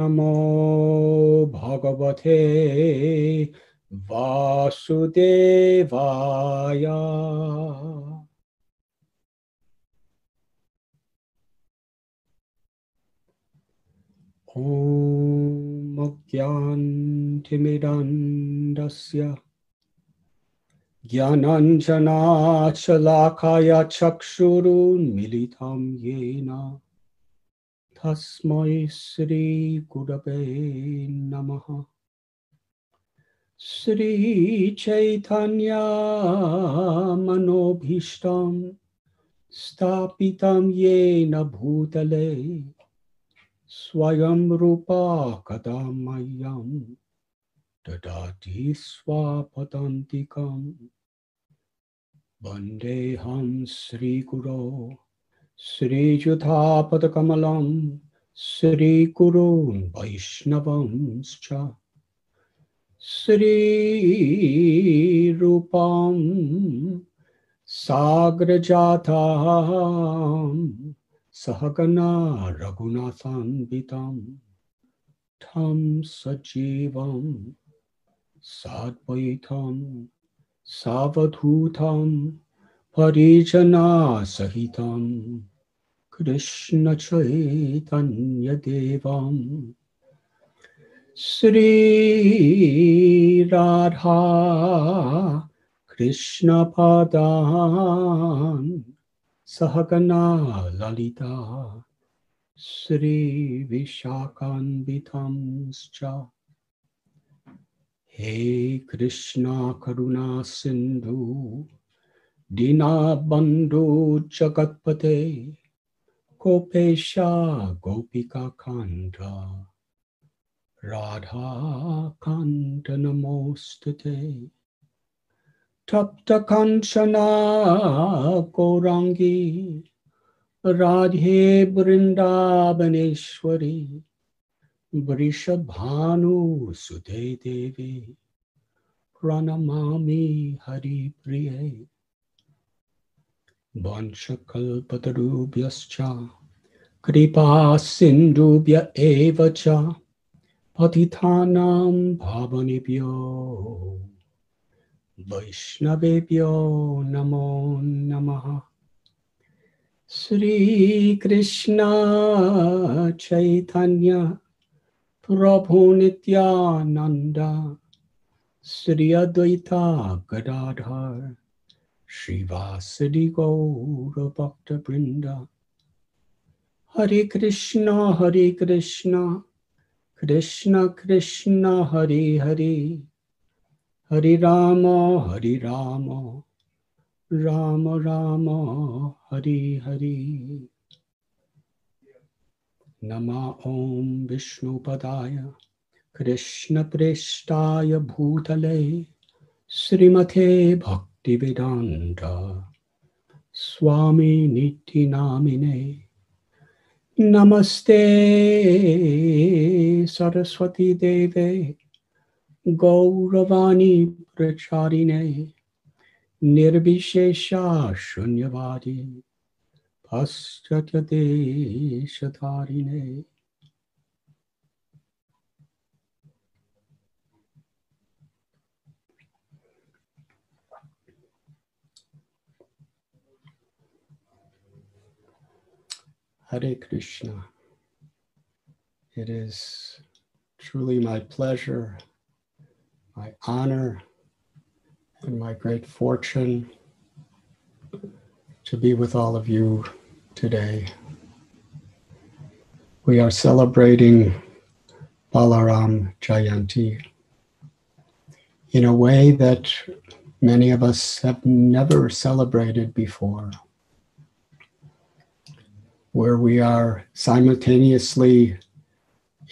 नमो भगवते वासुदेवाय। ॐ अज्ञानतिमिरन्दस्य ज्ञानाञ्जनाशलाकाय चक्षुरुन्मिलितं येन। तस्मै श्रीगुरवे नमः। श्रीचैतन्यामनोभीष्टं स्थापितं येन भूतले, स्वयं रूपा कदा मह्यं ददाति स्वापदान्तिकम् वन्देऽहं श्रीगुरो। श्रीयुधापदकमलं श्रीकुरून् वैष्णवंश्च श्रीरूपां साग्रजातां सहगना रघुनाथान्वितं तं सजीवं साद्वैतं सावधूतं परिजनासहितं कृष्णचैतन्यदेवं श्रीराधा कृष्णपादान् सहगना ललिता श्री श्रीविशाखान्वितंश्च। हे कृष्णा करुणा सिन्धु दीनाबन्धु जगत्पते। Gopesha Gopika Kanta Radha Kanta Namostate Tapta Kanchana Gorangi Radhe Brindabaneshwari Vrishabhanu Sudhe Devi. Pranamami Hari Priye वंशकल्पतरुभ्यश्च कृपा सिन्धुभ्य एव च पतितानां भावनेभ्यो वैष्णवेभ्यो नमो नमः श्रीकृष्ण चैतन्य प्रभु नित्यानन्द श्री अद्वैता गदाधर श्रीवासदि गौरभक्तवृन्द हरे कृष्ण हरे कृष्ण कृष्ण कृष्ण हरे हरे हरे राम हरे राम राम राम हरे हरे नमा ॐ विष्णुपदाय कृष्णप्रेष्ठाय भूतले श्रीमते भक्तिवेदान्त स्वामी नित्यनामिने नमस्ते सरस्वती देवे गौरवाणी प्रचारिणे निर्विशेषा शून्यवादी पाश्चात्यदेशधारिणे Hare Krishna. It is truly my pleasure, my honor, and my great fortune to be with all of you today. We are celebrating Balaram Jayanti in a way that many of us have never celebrated before, where we are simultaneously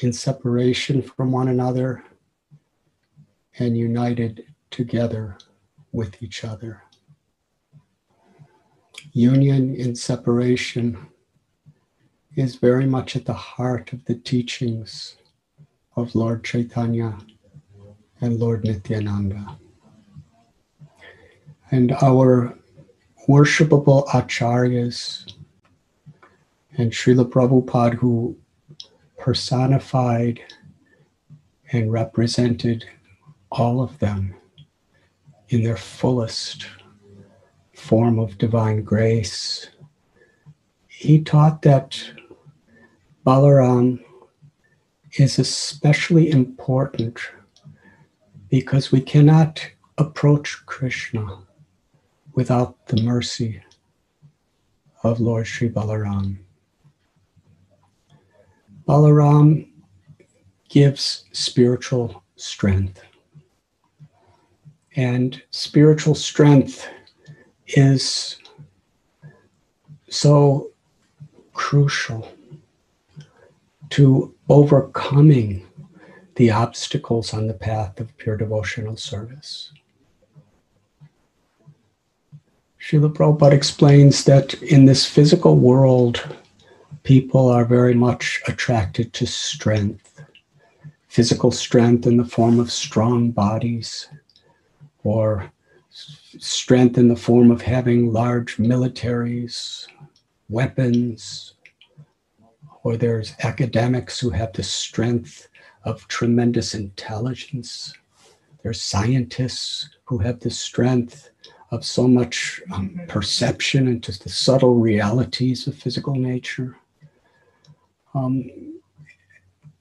in separation from one another and united together with each other. Union in separation is very much at the heart of the teachings of Lord Chaitanya and Lord Nityananda. And our worshipable acharyas and Srila Prabhupada, who personified and represented all of them in their fullest form of divine grace. He taught that Balaram is especially important because we cannot approach Krishna without the mercy of Lord Sri Balaram. Balaram gives spiritual strength. And spiritual strength is so crucial to overcoming the obstacles on the path of pure devotional service. Srila Prabhupada explains that in this physical world, people are very much attracted to strength, physical strength in the form of strong bodies, or strength in the form of having large militaries, weapons, or there's academics who have the strength of tremendous intelligence. There's scientists who have the strength of so much um, perception into the subtle realities of physical nature. Um,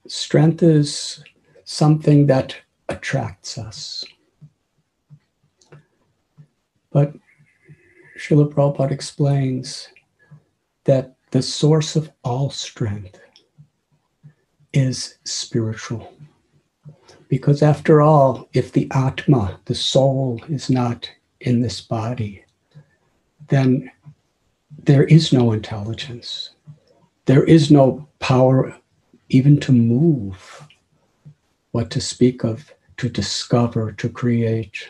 strength is something that attracts us. But Srila Prabhupada explains that the source of all strength is spiritual. Because after all, if the Atma, the soul, is not in this body, then there is no intelligence. There is no power even to move, what to speak of, to discover, to create.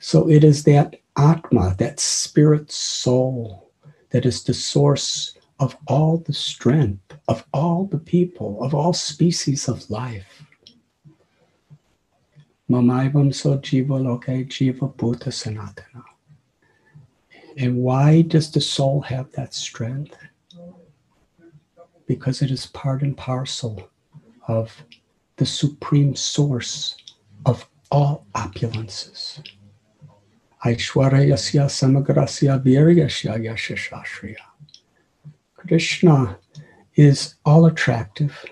So it is that Atma, that spirit soul, that is the source of all the strength of all the people, of all species of life. Mamaivam so jiva loke jiva bhuta sanatana. And why does the soul have that strength? Because it is part and parcel of the supreme source of all opulences. Aishwarayasya samagrasya viryasya yashashashriya. Krishna is all attractive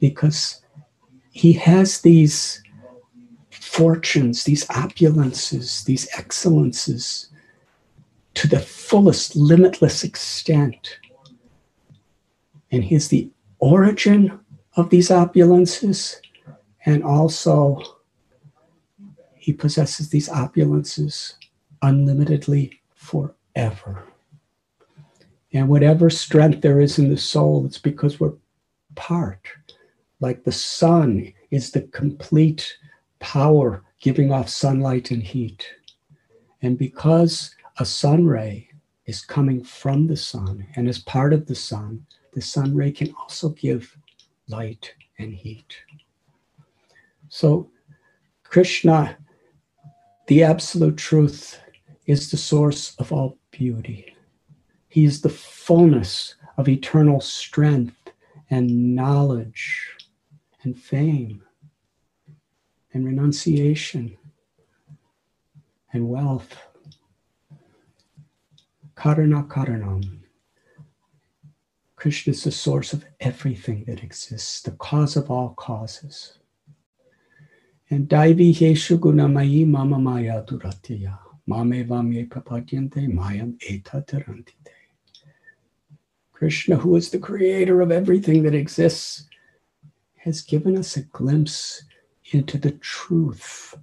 because he has these fortunes, these opulences, these excellences to the fullest, limitless extent. And he is the origin of these opulences, and also he possesses these opulences unlimitedly forever. And whatever strength there is in the soul, it's because we're part. Like the sun is the complete power giving off sunlight and heat. And because a sun ray is coming from the sun and is part of the sun, the sun ray can also give light and heat. So, Krishna, the absolute truth, is the source of all beauty. He is the fullness of eternal strength and knowledge and fame and renunciation and wealth. Karana Karanam. Krishna is the source of everything that exists, the cause of all causes. And Daivi Yeshu Gunamayi Mama Maya Duratiya. Mame Vamye Papadyante Mayam Eta Tarantite. Krishna, who is the creator of everything that exists, has given us a glimpse into the truth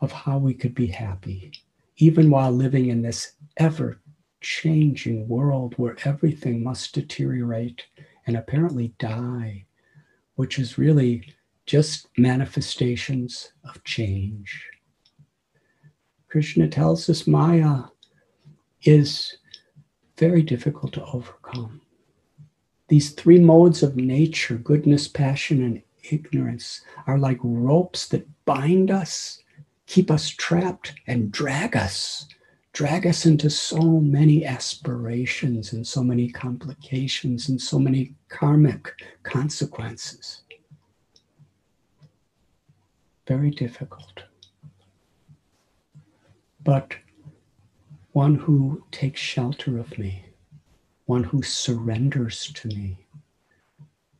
of how we could be happy, even while living in this ever changing world where everything must deteriorate and apparently die, which is really just manifestations of change. Krishna tells us Maya is very difficult to overcome. These three modes of nature, goodness, passion, and ignorance, are like ropes that bind us, keep us trapped, and drag us, drag us into so many aspirations and so many complications and so many karmic consequences. Very difficult. But one who takes shelter of me, one who surrenders to me,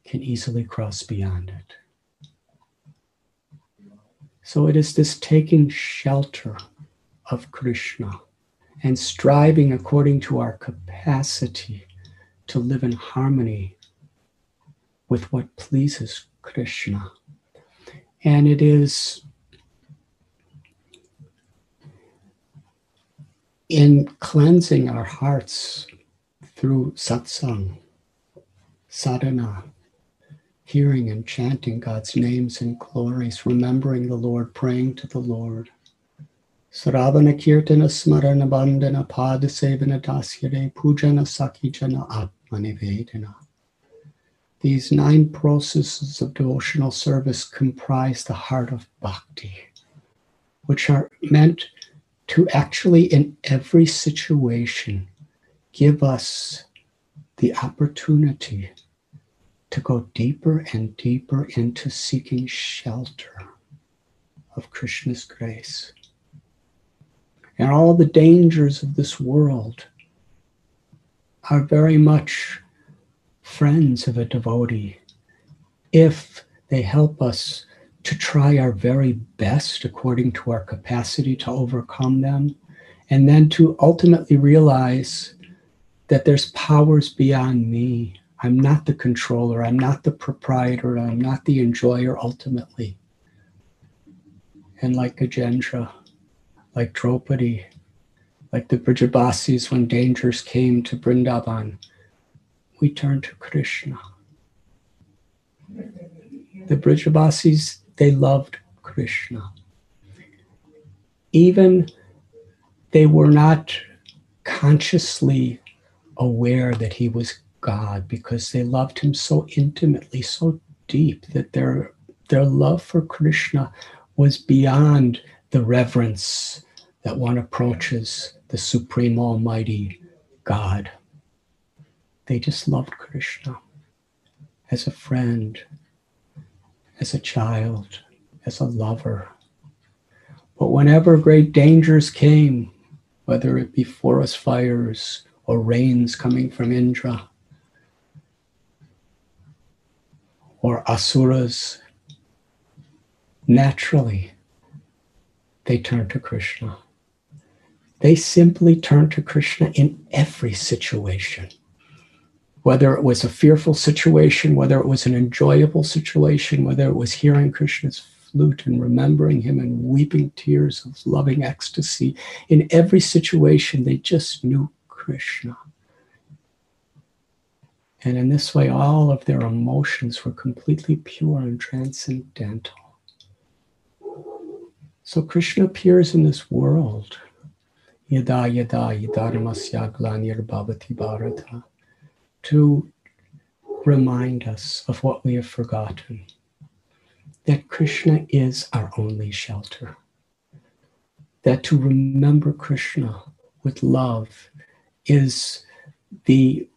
can easily cross beyond it. So it is this taking shelter of Krishna and striving according to our capacity to live in harmony with what pleases Krishna. And it is in cleansing our hearts through satsang, sadhana, hearing and chanting God's names and glories, remembering the Lord, praying to the Lord. Kirtana Smarana Dasyade Pujana Sakijana Atmanivedana. These nine processes of devotional service comprise the heart of bhakti, which are meant to actually, in every situation, give us the opportunity to go deeper and deeper into seeking shelter of Krishna's grace. And all the dangers of this world are very much friends of a devotee if they help us to try our very best according to our capacity to overcome them, and then to ultimately realize that there's powers beyond me. I'm not the controller, I'm not the proprietor, I'm not the enjoyer ultimately. And like Gajendra, like Draupadi, like the Brijabasis when dangers came to Brindavan, we turn to Krishna. The Brijabasis they loved Krishna. Even they were not consciously aware that he was God because they loved him so intimately, so deep that their their love for Krishna was beyond the reverence that one approaches the supreme almighty God. They just loved Krishna as a friend, as a child, as a lover. But whenever great dangers came, whether it be forest fires or rains coming from Indra, or asuras, naturally they turn to Krishna. They simply turn to Krishna in every situation whether it was a fearful situation, whether it was an enjoyable situation, whether it was hearing Krishna's flute and remembering him and weeping tears of loving ecstasy, in every situation, they just knew Krishna. And in this way, all of their emotions were completely pure and transcendental. So Krishna appears in this world. Yada yada yadaramasya glanir bhavati bharata to remind us of what we have forgotten that Krishna is our only shelter. That to remember Krishna with love is the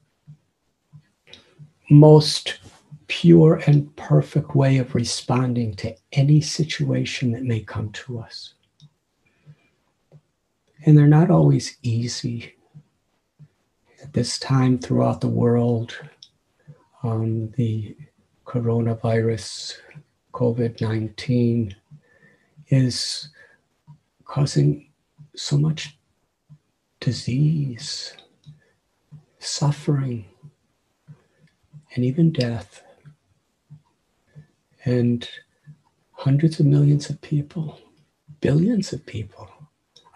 most pure and perfect way of responding to any situation that may come to us. And they're not always easy at this time throughout the world, um, the coronavirus, COVID 19, is causing so much disease, suffering, and even death. And hundreds of millions of people, billions of people,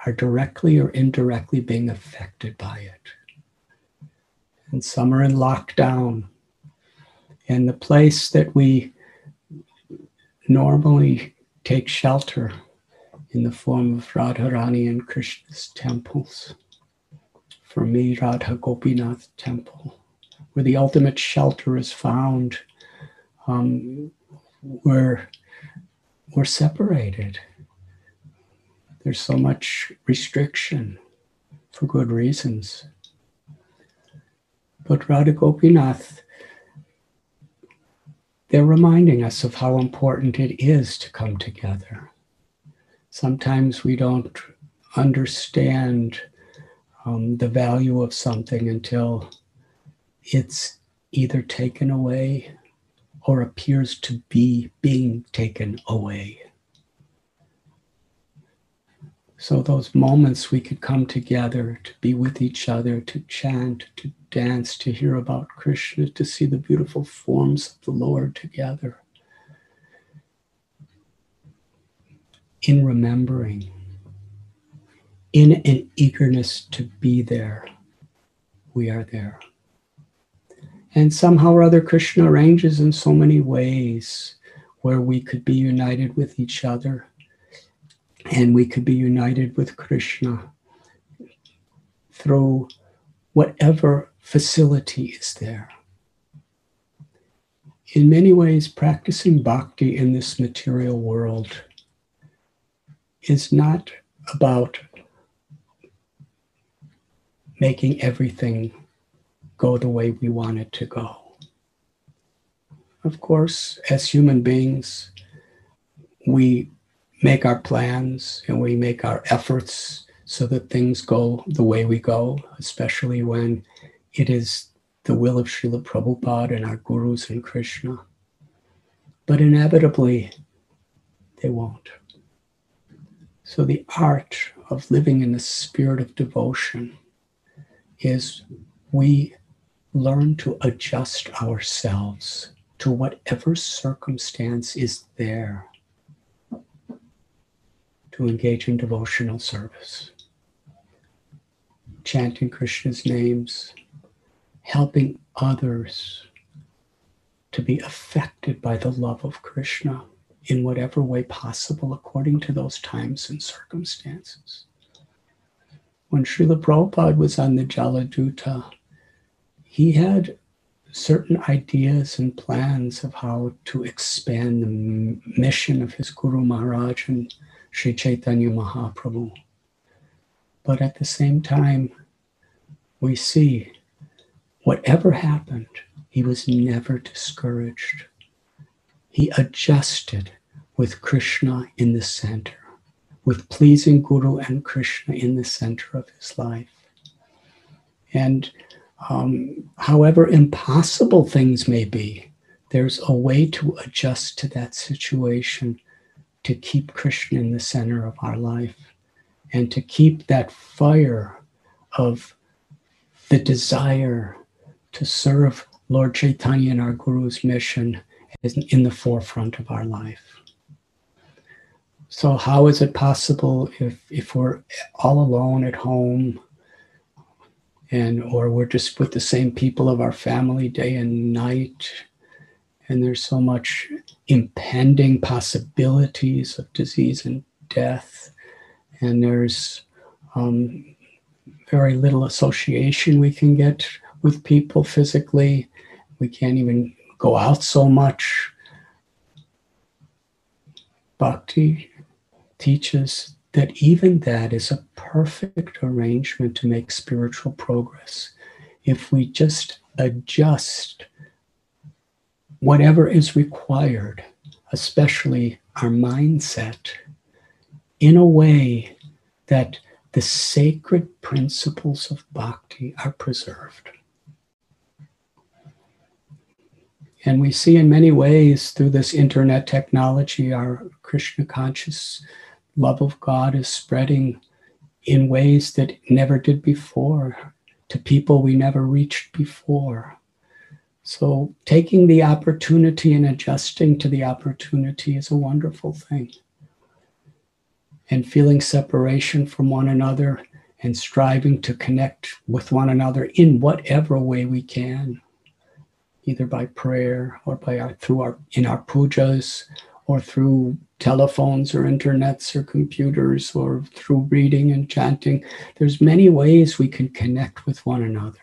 are directly or indirectly being affected by it and some are in lockdown. And the place that we normally take shelter in the form of Radharani and Krishna's temples. For me, Radha Gopinath Temple, where the ultimate shelter is found, um, where we're separated. There's so much restriction for good reasons. But Radha Gopinath, they're reminding us of how important it is to come together. Sometimes we don't understand um, the value of something until it's either taken away or appears to be being taken away. So, those moments we could come together to be with each other, to chant, to dance, to hear about Krishna, to see the beautiful forms of the Lord together. In remembering, in an eagerness to be there, we are there. And somehow or other, Krishna arranges in so many ways where we could be united with each other and we could be united with Krishna through whatever facility is there. In many ways, practicing bhakti in this material world is not about making everything go the way we want it to go. Of course, as human beings, we make our plans and we make our efforts so that things go the way we go, especially when it is the will of Srila Prabhupada and our gurus and Krishna. But inevitably, they won't. So, the art of living in the spirit of devotion is we learn to adjust ourselves to whatever circumstance is there to engage in devotional service, chanting Krishna's names, helping others to be affected by the love of Krishna in whatever way possible according to those times and circumstances. When Srila Prabhupada was on the Jaladuta, he had certain ideas and plans of how to expand the mission of his Guru Maharaj and Sri Chaitanya Mahaprabhu. But at the same time, we see whatever happened, he was never discouraged. He adjusted with Krishna in the center, with pleasing Guru and Krishna in the center of his life. And um, however impossible things may be, there's a way to adjust to that situation to keep Krishna in the center of our life and to keep that fire of the desire to serve Lord Chaitanya and our Guru's mission in the forefront of our life. So, how is it possible if, if we're all alone at home and or we're just with the same people of our family day and night. And there's so much impending possibilities of disease and death. And there's um, very little association we can get with people physically. We can't even go out so much. Bhakti teaches that even that is a perfect arrangement to make spiritual progress. If we just adjust whatever is required, especially our mindset, in a way that the sacred principles of bhakti are preserved. And we see in many ways through this internet technology, our Krishna conscious love of God is spreading in ways that never did before to people we never reached before. So, taking the opportunity and adjusting to the opportunity is a wonderful thing. And feeling separation from one another and striving to connect with one another in whatever way we can, either by prayer or by our, through our in our pujas or through telephones or internets or computers or through reading and chanting. There's many ways we can connect with one another.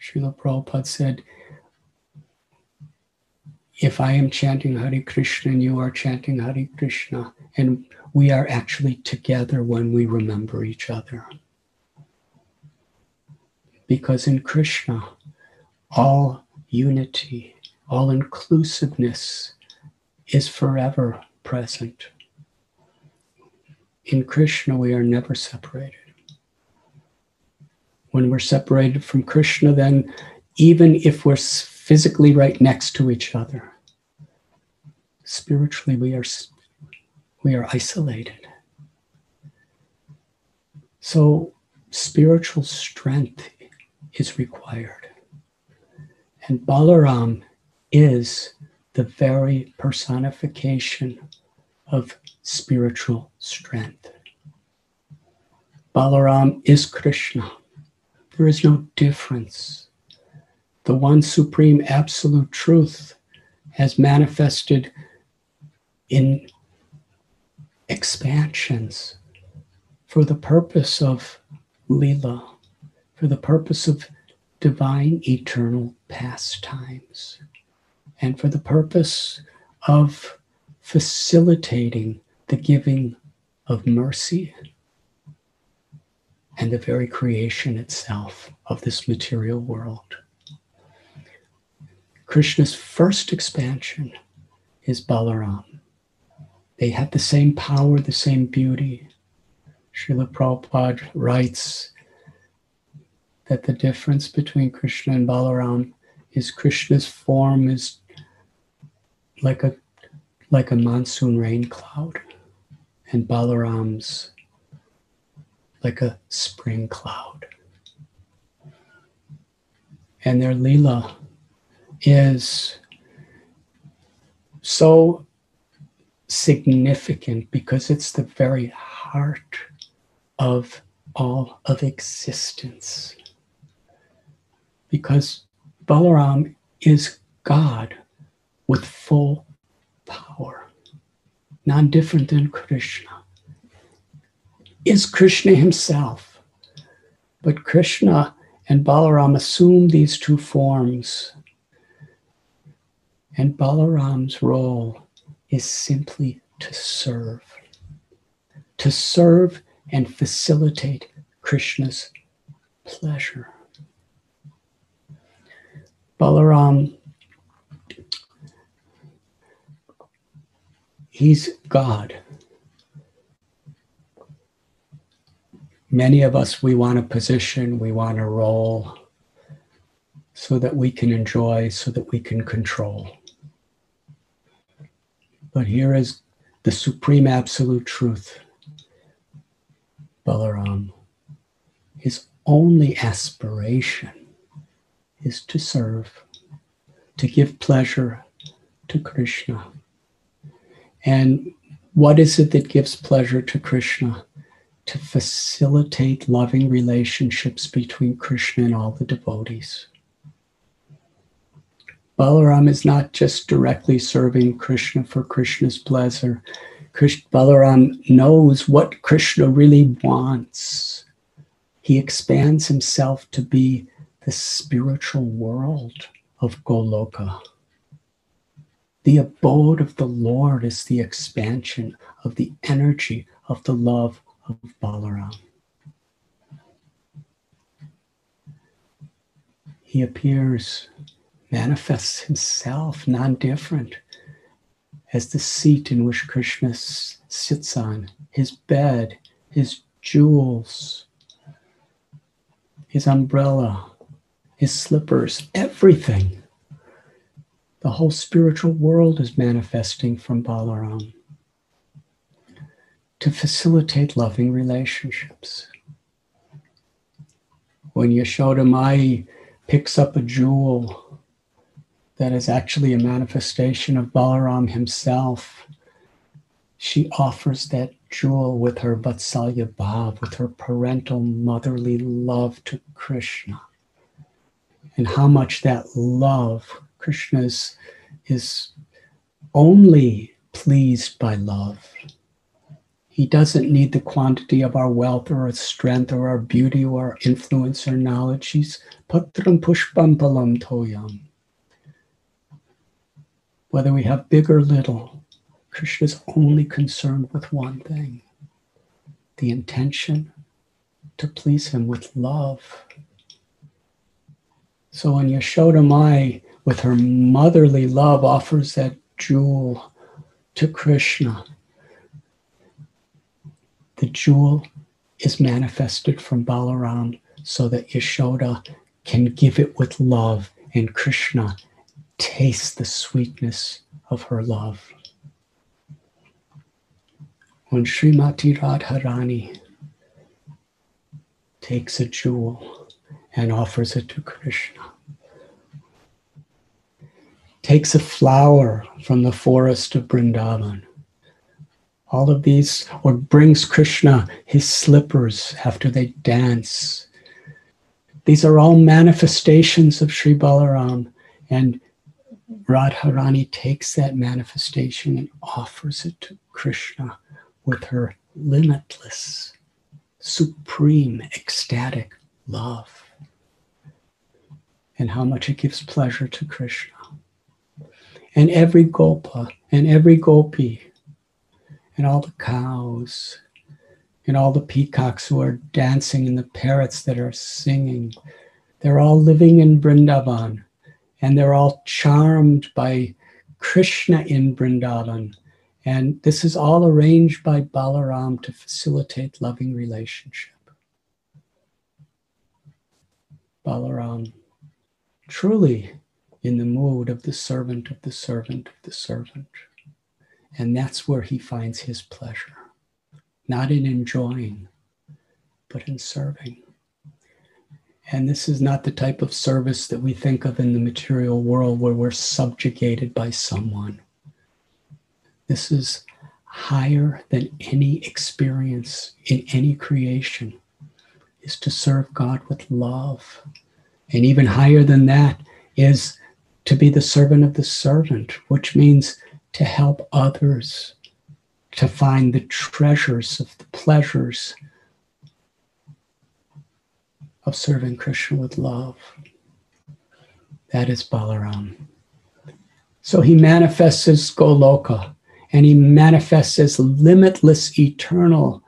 Srila Prabhupada said, if I am chanting Hare Krishna and you are chanting Hare Krishna, and we are actually together when we remember each other. Because in Krishna, all unity, all inclusiveness is forever present. In Krishna, we are never separated. When we're separated from Krishna, then even if we're physically right next to each other, spiritually we are we are isolated. So spiritual strength is required. And Balaram is the very personification of spiritual strength. Balaram is Krishna. There is no difference. The one supreme absolute truth has manifested in expansions for the purpose of Lila, for the purpose of divine eternal pastimes, and for the purpose of facilitating the giving of mercy and the very creation itself of this material world. Krishna's first expansion is Balaram. They have the same power, the same beauty. Srila Prabhupada writes that the difference between Krishna and Balaram is Krishna's form is like a like a monsoon rain cloud, and Balaram's like a spring cloud. And their lila is so significant because it's the very heart of all of existence. Because Balaram is God with full power, non different than Krishna. Is Krishna himself. But Krishna and Balaram assume these two forms. And Balaram's role is simply to serve, to serve and facilitate Krishna's pleasure. Balaram, he's God. Many of us, we want a position, we want a role so that we can enjoy, so that we can control. But here is the supreme absolute truth. Balaram, his only aspiration is to serve, to give pleasure to Krishna. And what is it that gives pleasure to Krishna? To facilitate loving relationships between Krishna and all the devotees. Balaram is not just directly serving Krishna for Krishna's pleasure. Balaram knows what Krishna really wants. He expands himself to be the spiritual world of Goloka. The abode of the Lord is the expansion of the energy of the love of Balaram. He appears manifests himself non different as the seat in which Krishna sits on, his bed, his jewels, his umbrella, his slippers, everything. The whole spiritual world is manifesting from Balaram to facilitate loving relationships. When Yashoda Mai picks up a jewel that is actually a manifestation of Balaram himself. She offers that jewel with her Vatsalya Bhav, with her parental motherly love to Krishna. And how much that love, Krishna is, is only pleased by love. He doesn't need the quantity of our wealth or our strength or our beauty or our influence or knowledge. He's patram pushpam palam toyam. Whether we have big or little, Krishna is only concerned with one thing the intention to please him with love. So when Yashoda Mai, with her motherly love, offers that jewel to Krishna, the jewel is manifested from Balaram so that Yashoda can give it with love and Krishna tastes the sweetness of her love. When Srimati Radharani takes a jewel and offers it to Krishna, takes a flower from the forest of Brindavan all of these, or brings Krishna his slippers after they dance. These are all manifestations of Sri Balaram. And Radharani takes that manifestation and offers it to Krishna with her limitless, supreme, ecstatic love. And how much it gives pleasure to Krishna. And every gopa and every gopi and all the cows and all the peacocks who are dancing and the parrots that are singing. They're all living in Vrindavan and they're all charmed by Krishna in Vrindavan. And this is all arranged by Balaram to facilitate loving relationship. Balaram, truly in the mood of the servant of the servant of the servant. And that's where he finds his pleasure, not in enjoying, but in serving. And this is not the type of service that we think of in the material world where we're subjugated by someone. This is higher than any experience in any creation is to serve God with love. And even higher than that is to be the servant of the servant, which means to help others to find the treasures of the pleasures of serving Krishna with love. That is Balaram. So he manifests as Goloka and he manifests as limitless, eternal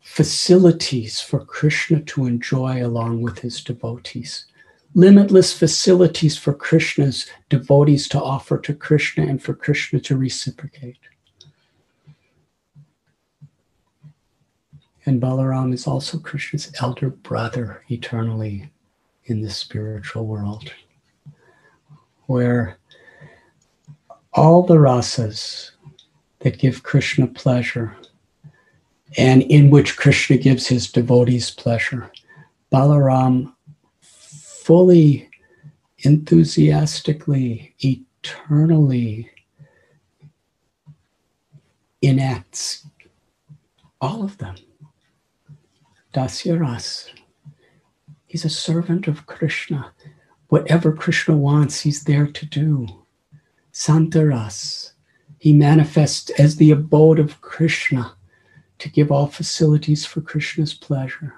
facilities for Krishna to enjoy along with his devotees limitless facilities for Krishna's devotees to offer to Krishna and for Krishna to reciprocate. And Balaram is also Krishna's elder brother eternally in the spiritual world, where all the rasas that give Krishna pleasure and in which Krishna gives his devotees pleasure, Balaram fully, enthusiastically, eternally enacts all of them. Dasyaras. He's a servant of Krishna. Whatever Krishna wants, he's there to do. Santaras. He manifests as the abode of Krishna to give all facilities for Krishna's pleasure.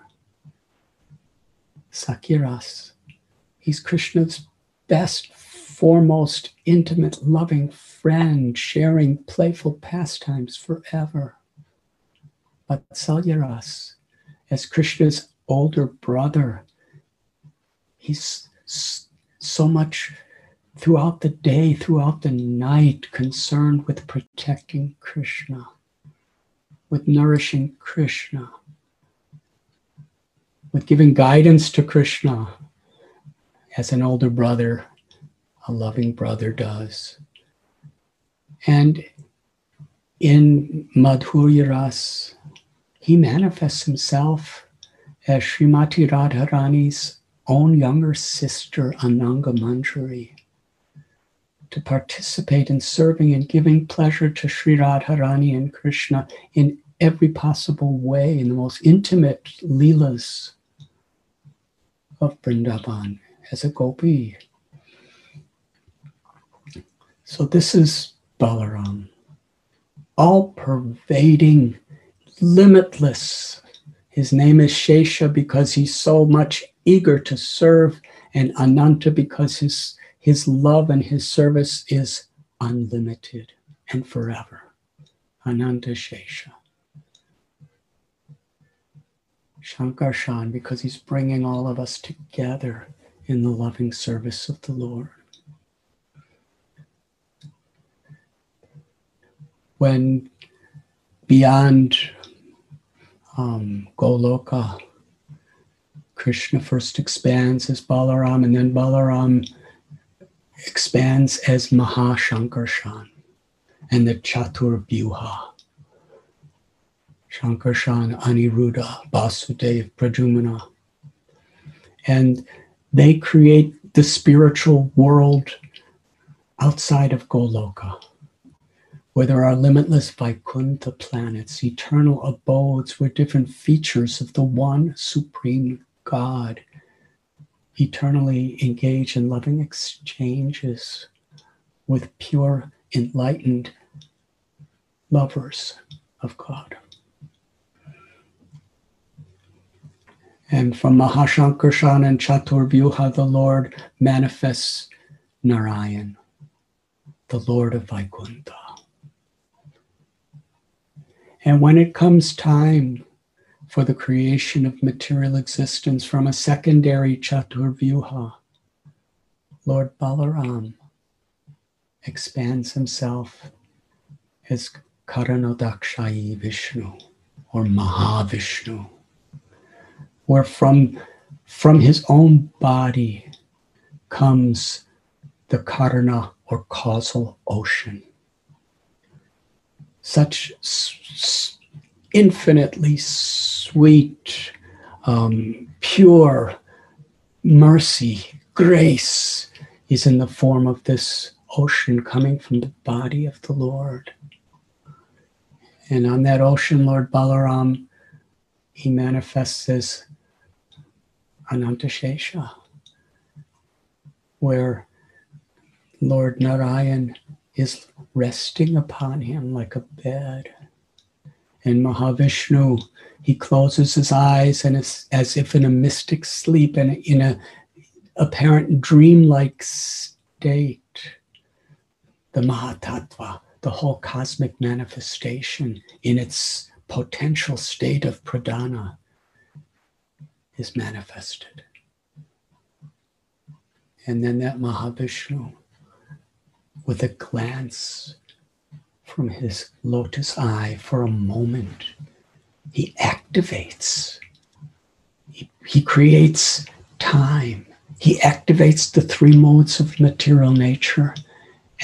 Sakiras. He's Krishna's best, foremost, intimate, loving friend, sharing playful pastimes forever. But Salyaras, as Krishna's older brother, he's so much throughout the day, throughout the night, concerned with protecting Krishna, with nourishing Krishna, with giving guidance to Krishna, as an older brother, a loving brother does. And in Madhurya Ras, he manifests himself as Srimati Radharani's own younger sister, Ananga Manjari, to participate in serving and giving pleasure to Sri Radharani and Krishna in every possible way, in the most intimate leelas of Vrindavan as a gopi. So this is Balaram, all pervading, limitless. His name is Shesha because he's so much eager to serve, and Ananta because his, his love and his service is unlimited and forever. Ananta Shesha. Shankarshan because he's bringing all of us together in the loving service of the Lord. When beyond um, Goloka, Krishna first expands as Balaram, and then Balaram expands as Mahashankarshan and the Chatur Vyuha. Shankarshan, Aniruddha, Vasudev, Pradyumna. And they create the spiritual world outside of Goloka, where there are limitless Vaikuntha planets, eternal abodes where different features of the one supreme God eternally engage in loving exchanges with pure, enlightened lovers of God. And from Mahashankarshan and Chaturvyuha, the Lord manifests Narayan, the Lord of Vaikuntha. And when it comes time for the creation of material existence from a secondary Chaturvyuha, Lord Balaram expands himself as Karanadakshayi Vishnu or Mahavishnu where from, from his own body comes the karana or causal ocean. Such s- infinitely sweet, um, pure mercy, grace is in the form of this ocean coming from the body of the Lord. And on that ocean, Lord Balaram, he manifests as Anantashesha, where Lord Narayan is resting upon him like a bed. And Mahavishnu, he closes his eyes and is as if in a mystic sleep and in a apparent dreamlike state. The Mahatattva, the whole cosmic manifestation in its potential state of pradhana is manifested. And then that Mahavishnu, with a glance from his lotus eye for a moment, he activates, he, he creates time, he activates the three modes of material nature,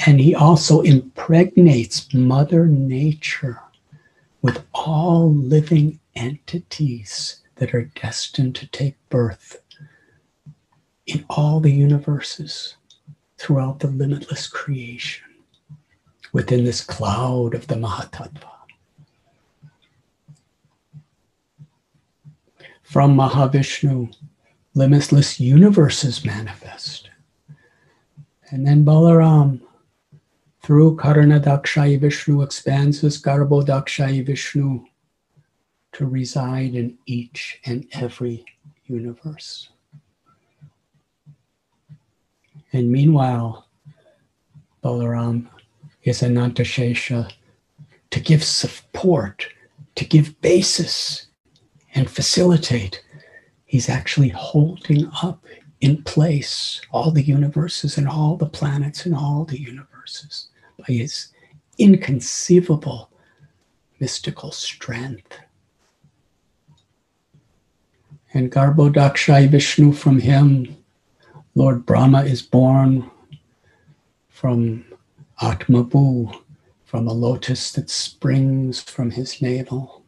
and he also impregnates Mother Nature with all living entities that are destined to take birth in all the universes throughout the limitless creation within this cloud of the Mahatattva. From Mahavishnu, limitless universes manifest. And then Balaram, through Karana Dakshayi Vishnu, expands this Garbhodakshai Vishnu to reside in each and every universe. And meanwhile, Balaram is Anantashesha to give support, to give basis and facilitate. He's actually holding up in place all the universes and all the planets and all the universes by his inconceivable mystical strength and Garbhodakshai Vishnu from him. Lord Brahma is born from Atmabhu, from a lotus that springs from his navel.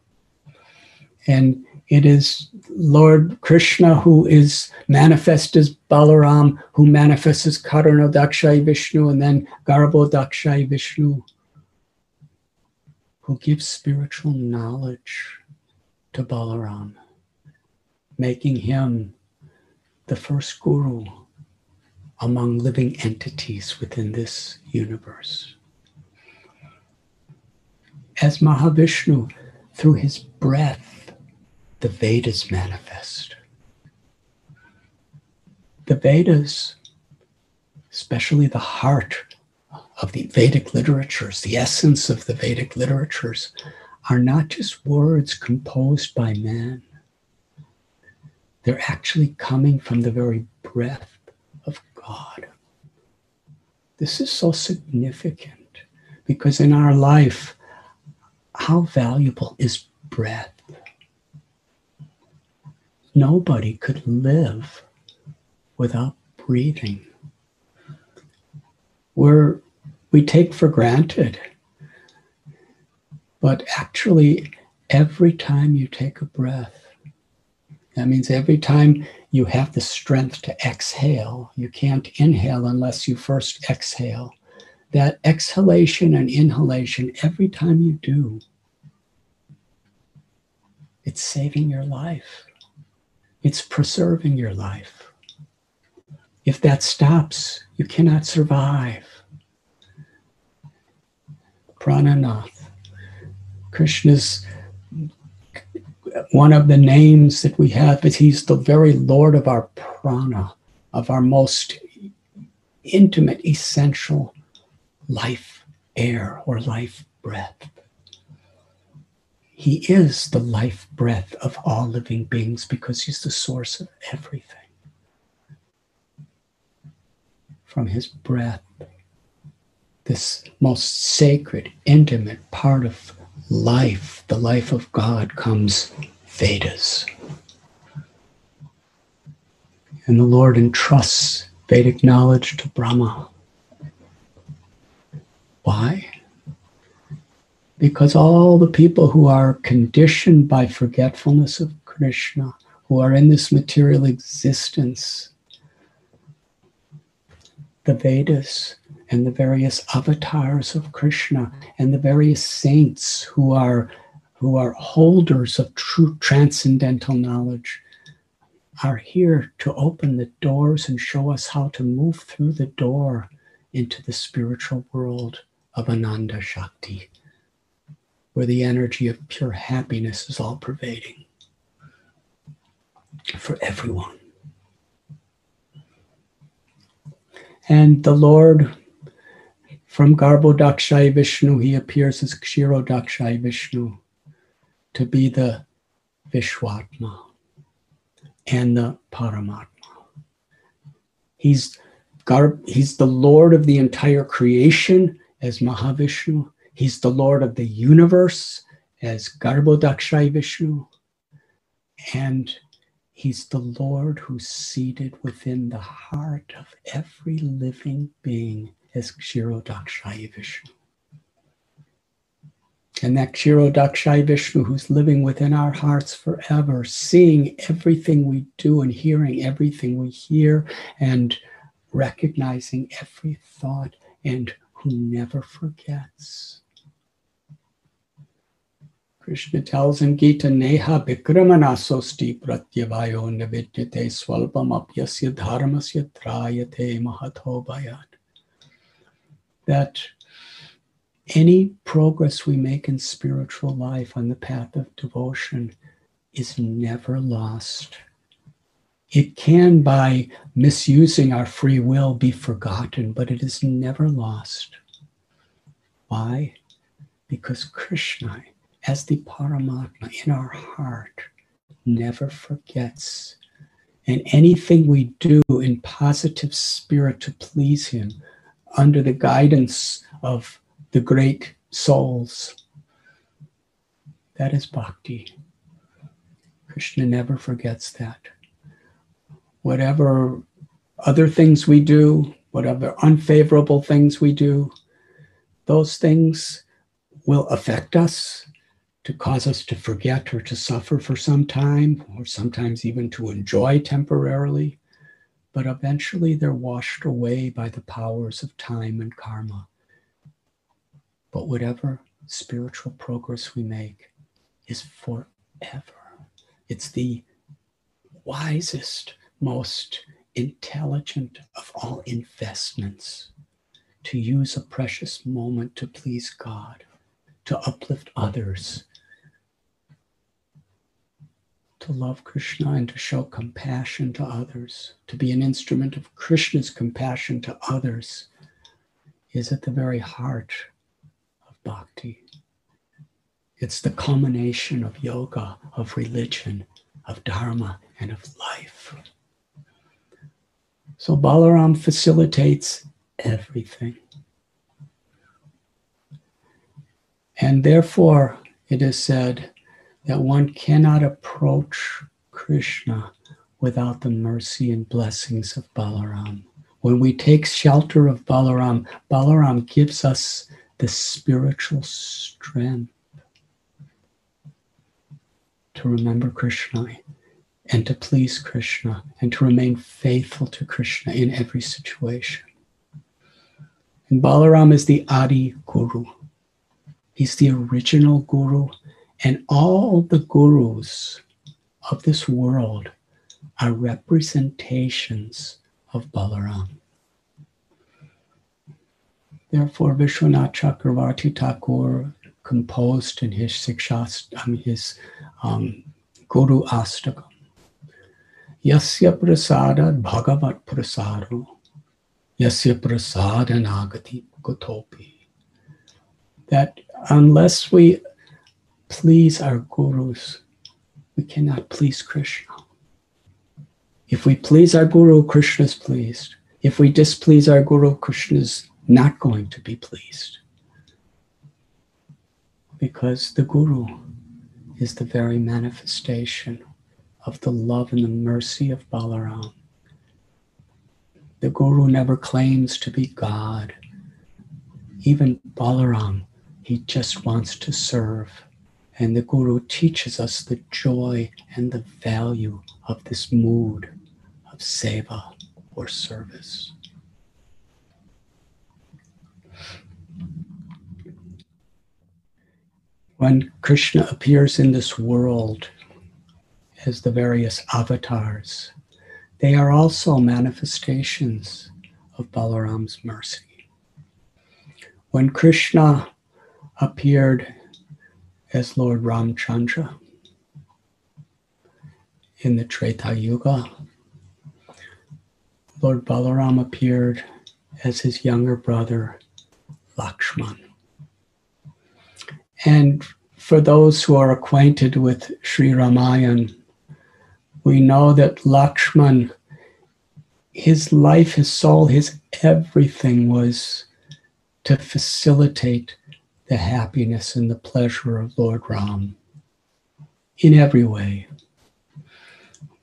And it is Lord Krishna who is manifest as Balaram, who manifests as Karanadakshayi Vishnu, and then Garbhodakshai Vishnu, who gives spiritual knowledge to Balaram making him the first guru among living entities within this universe. As Mahavishnu, through his breath, the Vedas manifest. The Vedas, especially the heart of the Vedic literatures, the essence of the Vedic literatures, are not just words composed by man. They're actually coming from the very breath of God. This is so significant because in our life, how valuable is breath? Nobody could live without breathing. We're, we take for granted, but actually, every time you take a breath, that means every time you have the strength to exhale, you can't inhale unless you first exhale. That exhalation and inhalation, every time you do, it's saving your life. It's preserving your life. If that stops, you cannot survive. Prananath, Krishna's one of the names that we have is he's the very Lord of our prana, of our most intimate, essential life air or life breath. He is the life breath of all living beings because he's the source of everything. From his breath, this most sacred, intimate part of life, the life of God, comes Vedas. And the Lord entrusts Vedic knowledge to Brahma. Why? Because all the people who are conditioned by forgetfulness of Krishna, who are in this material existence, the Vedas and the various avatars of Krishna and the various saints who are who are holders of true transcendental knowledge are here to open the doors and show us how to move through the door into the spiritual world of Ananda Shakti, where the energy of pure happiness is all pervading for everyone. And the Lord from Garbhodakshai Vishnu, he appears as Kshirodakshai Vishnu to be the Vishwatma and the Paramatma. He's, Gar- he's the Lord of the entire creation as Mahavishnu. He's the Lord of the universe as Garbhodakshai Vishnu. And he's the Lord who's seated within the heart of every living being is Kshirodakshai Vishnu. And that Kshirodakshai Vishnu who's living within our hearts forever, seeing everything we do and hearing everything we hear and recognizing every thought and who never forgets. Krishna tells in Gita, Neha Bikramanasosti Pratyavayo Navidyate Swalpam Apyasya Dharmasya Trayate Mahato Bayat that any progress we make in spiritual life on the path of devotion is never lost. It can, by misusing our free will, be forgotten, but it is never lost. Why? Because Krishna, as the Paramatma in our heart, never forgets. And anything we do in positive spirit to please Him under the guidance of the great souls. That is bhakti. Krishna never forgets that. Whatever other things we do, whatever unfavorable things we do, those things will affect us to cause us to forget or to suffer for some time, or sometimes even to enjoy temporarily but eventually they're washed away by the powers of time and karma. But whatever spiritual progress we make is forever. It's the wisest, most intelligent of all investments to use a precious moment to please God, to uplift others, to love Krishna and to show compassion to others, to be an instrument of Krishna's compassion to others, is at the very heart of bhakti. It's the culmination of yoga, of religion, of dharma, and of life. So Balaram facilitates everything. And therefore, it is said that one cannot approach Krishna without the mercy and blessings of Balaram. When we take shelter of Balaram, Balaram gives us the spiritual strength to remember Krishna and to please Krishna and to remain faithful to Krishna in every situation. And Balaram is the Adi Guru. He's the original Guru, and all the Gurus of this world are representations of Balaram. Therefore, Vishwanath Chakravarti Thakur composed in his Sikshast, his um, Guru Astakam. Yasya prasada bhagavat prasado, yasya prasada nagati gotopi. That unless we please our gurus, we cannot please Krishna. If we please our guru, Krishna is pleased. If we displease our guru, Krishna is not going to be pleased. Because the guru is the very manifestation of the love and the mercy of Balaram. The guru never claims to be God. Even Balaram he just wants to serve. And the Guru teaches us the joy and the value of this mood of seva or service. When Krishna appears in this world as the various avatars, they are also manifestations of Balaram's mercy. When Krishna appeared as Lord Ramchandra in the Treta Yuga. Lord Balaram appeared as his younger brother, Lakshman. And for those who are acquainted with Sri Ramayan, we know that Lakshman, his life, his soul, his everything was to facilitate the happiness and the pleasure of Lord Ram in every way.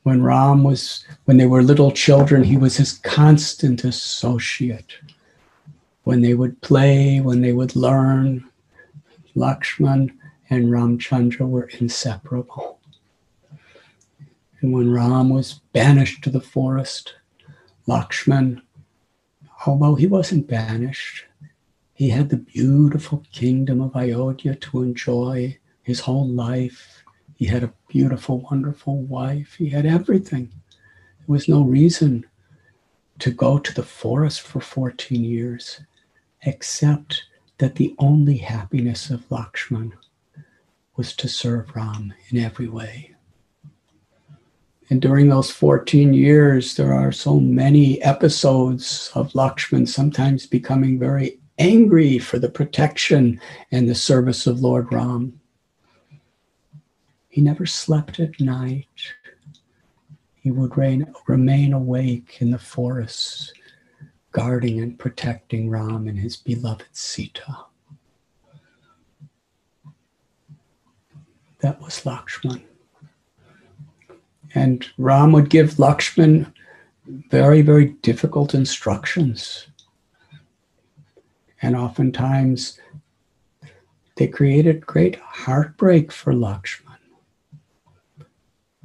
When Ram was, when they were little children, he was his constant associate. When they would play, when they would learn, Lakshman and Ramchandra were inseparable. And when Ram was banished to the forest, Lakshman, although he wasn't banished, he had the beautiful kingdom of Ayodhya to enjoy his whole life. He had a beautiful, wonderful wife. He had everything. There was no reason to go to the forest for 14 years, except that the only happiness of Lakshman was to serve Ram in every way. And during those 14 years, there are so many episodes of Lakshman sometimes becoming very angry for the protection and the service of Lord Ram. He never slept at night. He would remain awake in the forests, guarding and protecting Ram and his beloved Sita. That was Lakshman. And Ram would give Lakshman very, very difficult instructions and oftentimes they created great heartbreak for Lakshman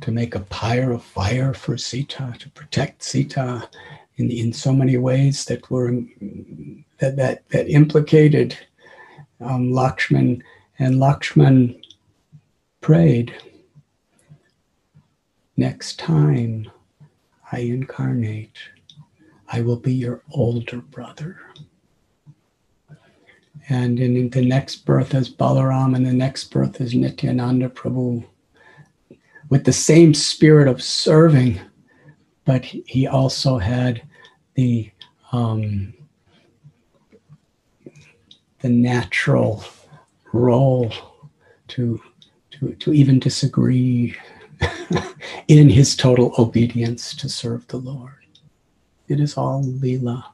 to make a pyre of fire for Sita, to protect Sita in, in so many ways that were that that, that implicated um, Lakshman, and Lakshman prayed, next time I incarnate. I will be your older brother. And in the next birth as Balaram, and the next birth as Nityananda Prabhu, with the same spirit of serving, but he also had the um, the natural role to to, to even disagree in his total obedience to serve the Lord. It is all Leela.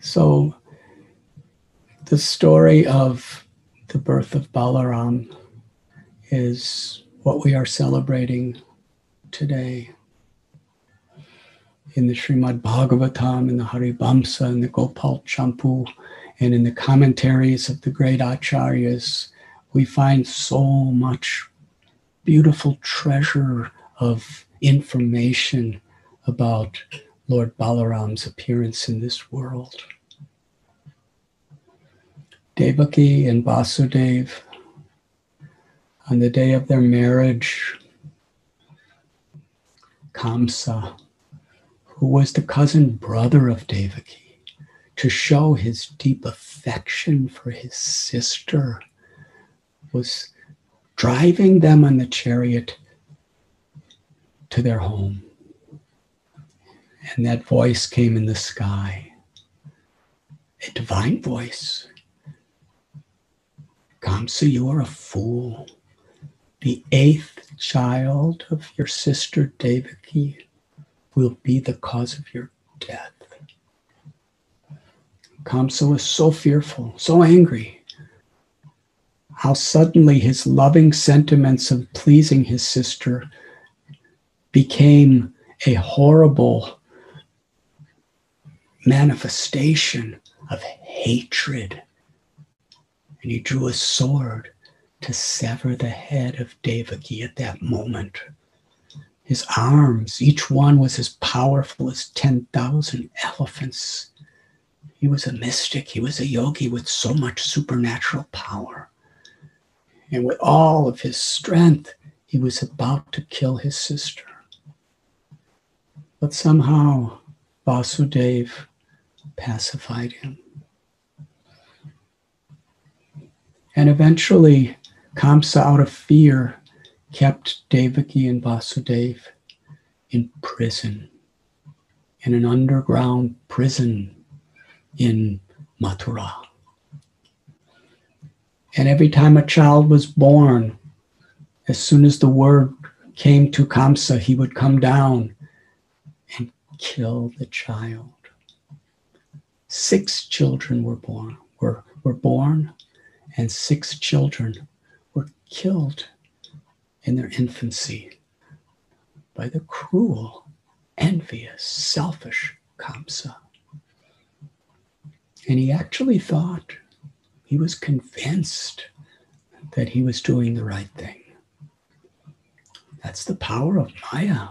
So the story of the birth of Balaram is what we are celebrating today in the Srimad Bhagavatam, in the Harivamsa, in the Gopal Champu, and in the commentaries of the great acharyas, we find so much beautiful treasure of information about Lord Balaram's appearance in this world. Devaki and Vasudev, on the day of their marriage, Kamsa, who was the cousin brother of Devaki, to show his deep affection for his sister, was driving them on the chariot to their home. And that voice came in the sky, a divine voice. Kamsa, you are a fool. The eighth child of your sister Devaki will be the cause of your death. Kamsa was so fearful, so angry how suddenly his loving sentiments of pleasing his sister became a horrible manifestation of hatred. And he drew a sword to sever the head of Devaki at that moment. His arms, each one was as powerful as 10,000 elephants. He was a mystic, he was a yogi with so much supernatural power. And with all of his strength, he was about to kill his sister. But somehow Vasudev pacified him. And eventually, Kamsa, out of fear, kept Devaki and Vasudev in prison, in an underground prison in Mathura. And every time a child was born, as soon as the word came to Kamsa, he would come down and kill the child. Six children were born, were, were born, and six children were killed in their infancy by the cruel, envious, selfish Kamsa. And he actually thought he was convinced that he was doing the right thing. That's the power of Maya.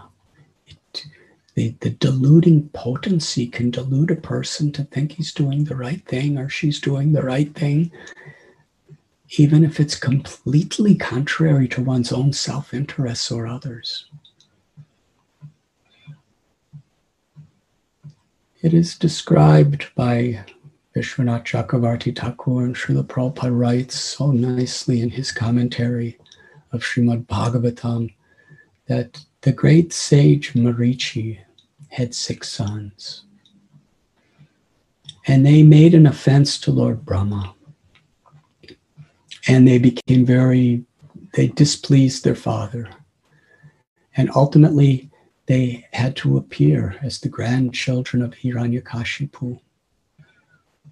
It, the, the deluding potency can delude a person to think he's doing the right thing or she's doing the right thing, even if it's completely contrary to one's own self interests or others. It is described by Vishwanath Chakravarti Thakur and Srila Prabhupada writes so nicely in his commentary of Srimad Bhagavatam that the great sage Marichi had six sons. And they made an offense to Lord Brahma. And they became very, they displeased their father. And ultimately, they had to appear as the grandchildren of Hiranyakashipu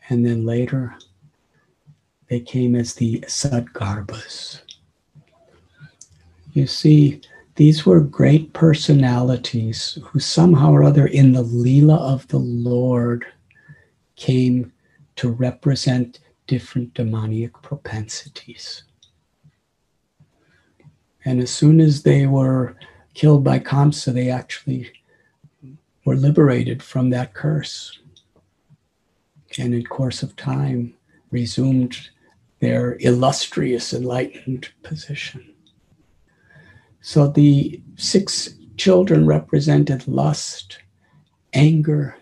and then later they came as the Sadgarbhas. You see, these were great personalities who somehow or other in the Leela of the Lord came to represent different demoniac propensities. And as soon as they were killed by Kamsa, they actually were liberated from that curse and in course of time resumed their illustrious enlightened position. So the six children represented lust, anger,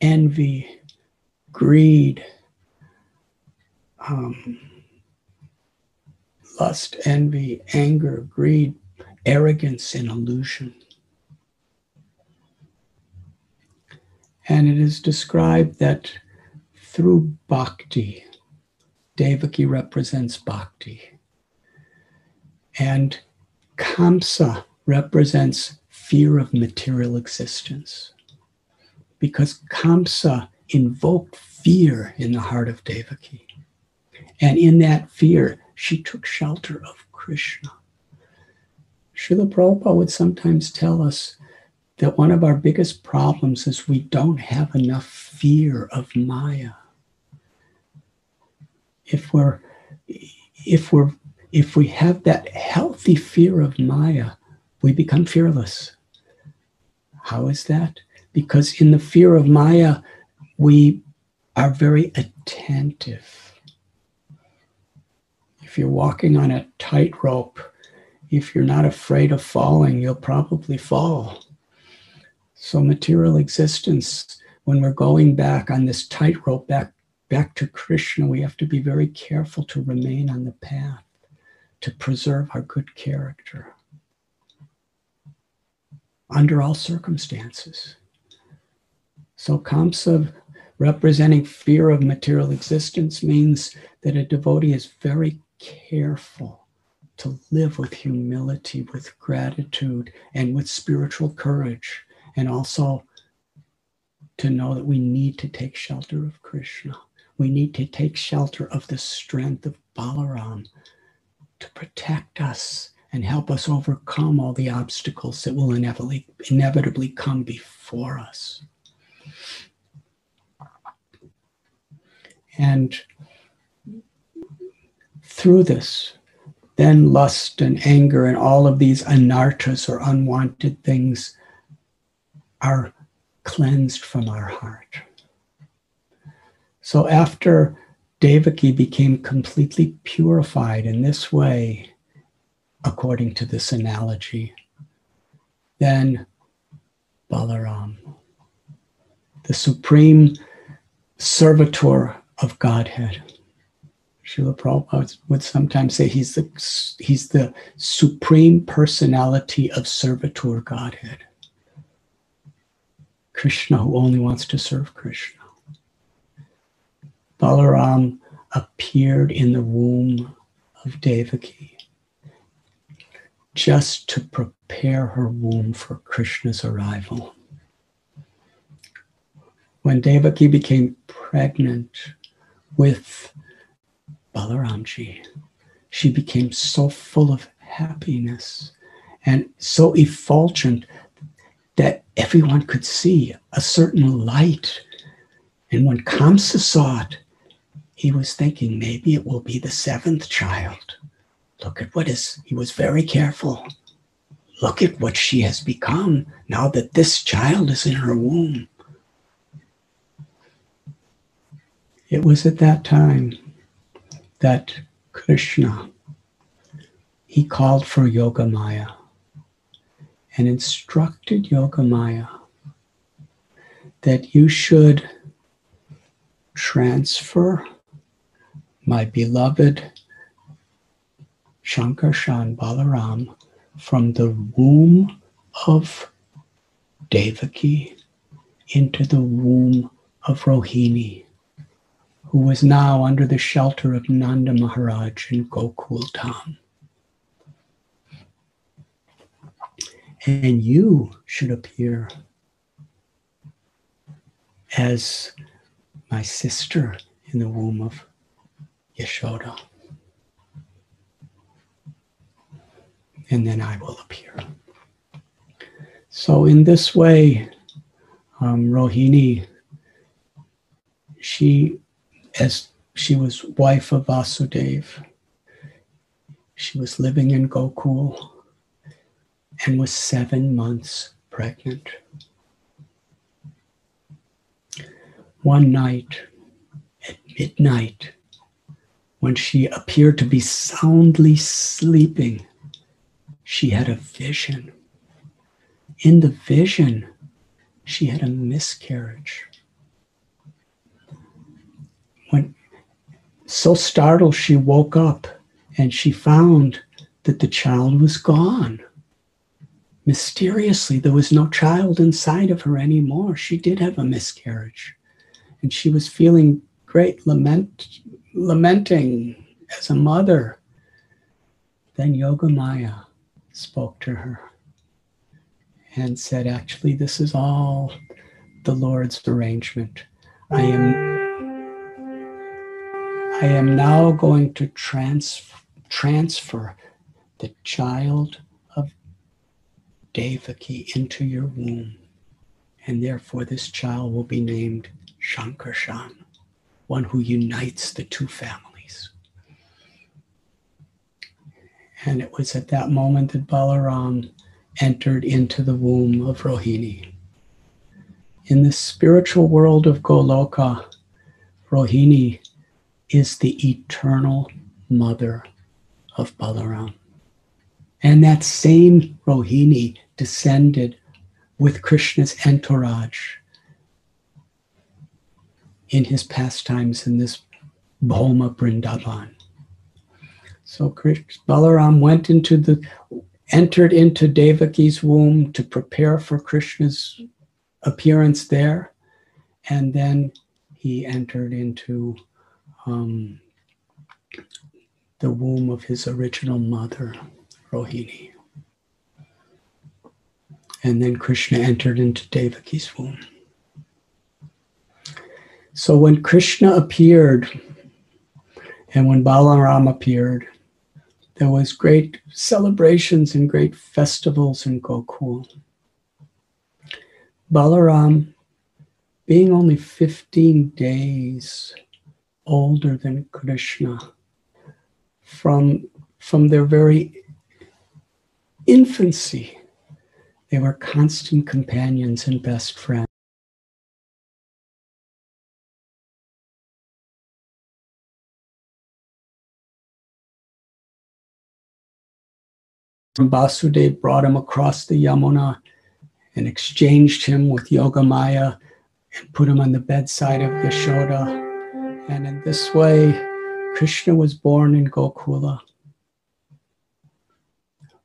envy, greed, um, lust, envy, anger, greed, arrogance, and illusion. And it is described that through bhakti, Devaki represents bhakti, and Kamsa represents fear of material existence. Because Kamsa invoked fear in the heart of Devaki. And in that fear, she took shelter of Krishna. Srila Prabhupada would sometimes tell us that one of our biggest problems is we don't have enough fear of Maya. If we're if we're if we have that healthy fear of Maya, we become fearless. How is that? Because in the fear of Maya, we are very attentive. If you're walking on a tightrope, if you're not afraid of falling, you'll probably fall. So, material existence, when we're going back on this tightrope back, back to Krishna, we have to be very careful to remain on the path, to preserve our good character under all circumstances. So, Kamsa representing fear of material existence means that a devotee is very careful to live with humility, with gratitude, and with spiritual courage, and also to know that we need to take shelter of Krishna. We need to take shelter of the strength of Balaram to protect us and help us overcome all the obstacles that will inevitably, inevitably come before us. And through this, then lust and anger and all of these anarthas or unwanted things are cleansed from our heart. So after Devaki became completely purified in this way, according to this analogy, then Balaram, the supreme servitor of Godhead. Srila Prabhupada would sometimes say he's the, he's the supreme personality of servitor Godhead. Krishna who only wants to serve Krishna. Balaram appeared in the womb of Devaki just to prepare her womb for Krishna's arrival. When Devaki became pregnant with Balaramji, she became so full of happiness and so effulgent that everyone could see a certain light. And when Kamsa saw it, he was thinking maybe it will be the seventh child. Look at what is, he was very careful. Look at what she has become now that this child is in her womb. It was at that time that Krishna, he called for Yoga Maya and instructed Yoga Maya that you should transfer my beloved Shankarshan Balaram from the womb of Devaki into the womb of Rohini, who was now under the shelter of Nanda Maharaj in Gokul Dham. And you should appear as my sister in the womb of Yashoda. and then I will appear. So, in this way, um, Rohini, she, as she was wife of Vasudev, she was living in Gokul and was seven months pregnant. One night at midnight, when she appeared to be soundly sleeping, she had a vision. in the vision, she had a miscarriage. When so startled, she woke up and she found that the child was gone. Mysteriously, there was no child inside of her anymore. She did have a miscarriage. And she was feeling great lament, lamenting as a mother. Then Yogamaya spoke to her and said, Actually, this is all the Lord's arrangement. I am I am now going to trans- transfer the child of Devaki into your womb. And therefore, this child will be named Shankarshan, one who unites the two families. And it was at that moment that Balaram entered into the womb of Rohini. In the spiritual world of Goloka, Rohini is the eternal mother of Balaram. And that same Rohini descended with Krishna's entourage in his pastimes in this Bhoma Brindavan. So Balaram went into the entered into Devaki's womb to prepare for Krishna's appearance there, and then he entered into um, the womb of his original mother, Rohini. And then Krishna entered into Devaki's womb. So when Krishna appeared and when Balaram appeared, there was great celebrations and great festivals in Gokul. Balaram, being only 15 days older than Krishna, from, from their very infancy, they were constant companions and best friends. Vasudev brought him across the Yamuna and exchanged him with Yogamaya and put him on the bedside of Yashoda. And in this way, Krishna was born in Gokula.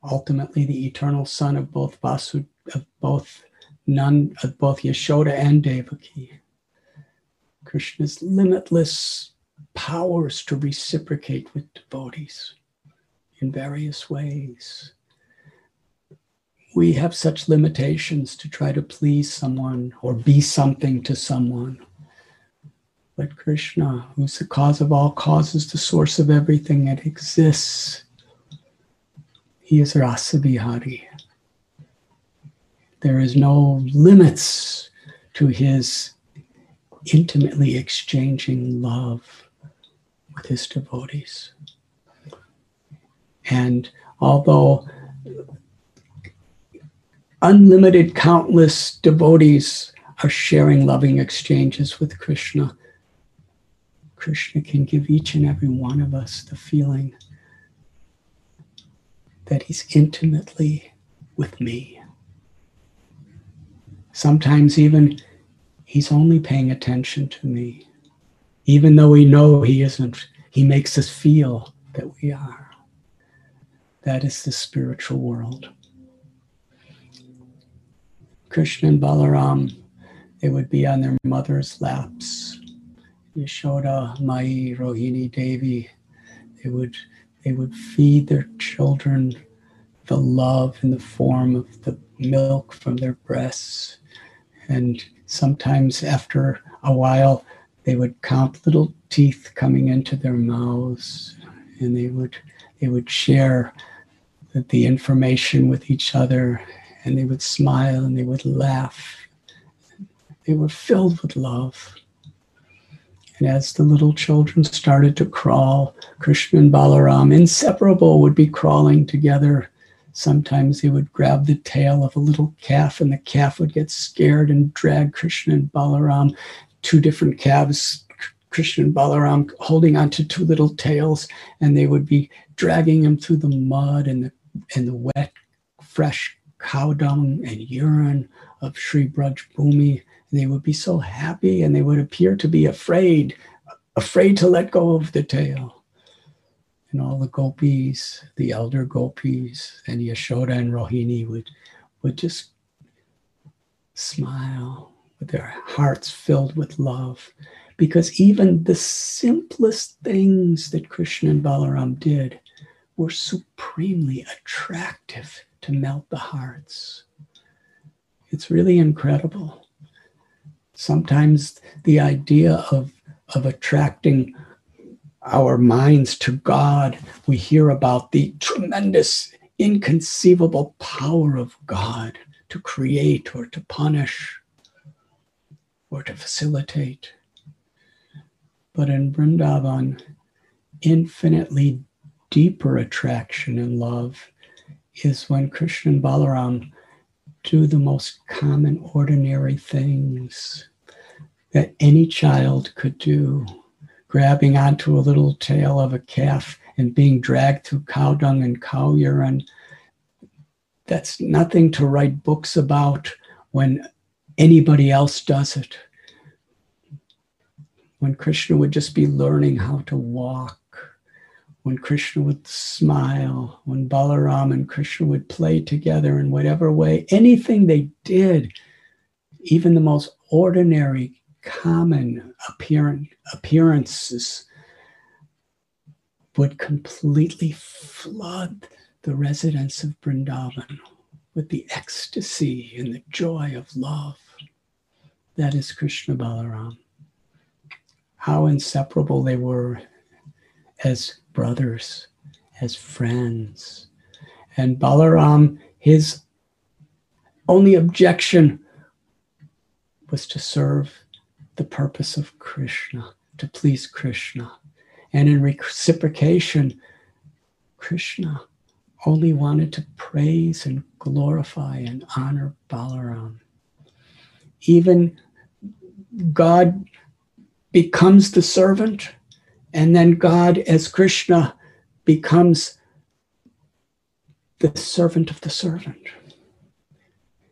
Ultimately, the eternal son of both Vasu, of both none of both Yashoda and Devaki. Krishna's limitless powers to reciprocate with devotees in various ways we have such limitations to try to please someone or be something to someone. But Krishna, who's the cause of all causes, the source of everything that exists, he is Rasa Vihari. There is no limits to his intimately exchanging love with his devotees. And although unlimited, countless devotees are sharing loving exchanges with Krishna. Krishna can give each and every one of us the feeling that he's intimately with me. Sometimes, even he's only paying attention to me. Even though we know he isn't, he makes us feel that we are. That is the spiritual world. Krishna and Balaram, they would be on their mother's laps. Yashoda, Mai, Rohini, Devi, they would they would feed their children the love in the form of the milk from their breasts. And sometimes after a while, they would count little teeth coming into their mouths and they would they would share the, the information with each other and they would smile and they would laugh. They were filled with love. And as the little children started to crawl, Krishna and Balaram, inseparable, would be crawling together. Sometimes they would grab the tail of a little calf, and the calf would get scared and drag Krishna and Balaram, two different calves, Krishna and Balaram holding onto two little tails, and they would be dragging him through the mud and the, and the wet, fresh cow dung and urine of Sri Braj Bhumi. They would be so happy and they would appear to be afraid, afraid to let go of the tail. And all the gopis, the elder gopis, and Yashoda and Rohini would, would just smile with their hearts filled with love. Because even the simplest things that Krishna and Balaram did were supremely attractive to melt the hearts. It's really incredible. Sometimes the idea of, of attracting our minds to God, we hear about the tremendous, inconceivable power of God to create or to punish or to facilitate. But in Vrindavan, infinitely deeper attraction and love is when Krishna and Balaram do the most common, ordinary things that any child could do. Grabbing onto a little tail of a calf and being dragged through cow dung and cow urine. That's nothing to write books about when anybody else does it. When Krishna would just be learning how to walk when Krishna would smile, when Balaram and Krishna would play together in whatever way, anything they did, even the most ordinary, common appearance, appearances, would completely flood the residents of Vrindavan with the ecstasy and the joy of love. That is Krishna Balaram. How inseparable they were as brothers, as friends. And Balaram, his only objection was to serve the purpose of Krishna, to please Krishna. And in reciprocation, Krishna only wanted to praise and glorify and honor Balaram. Even God becomes the servant and then God, as Krishna, becomes the servant of the servant.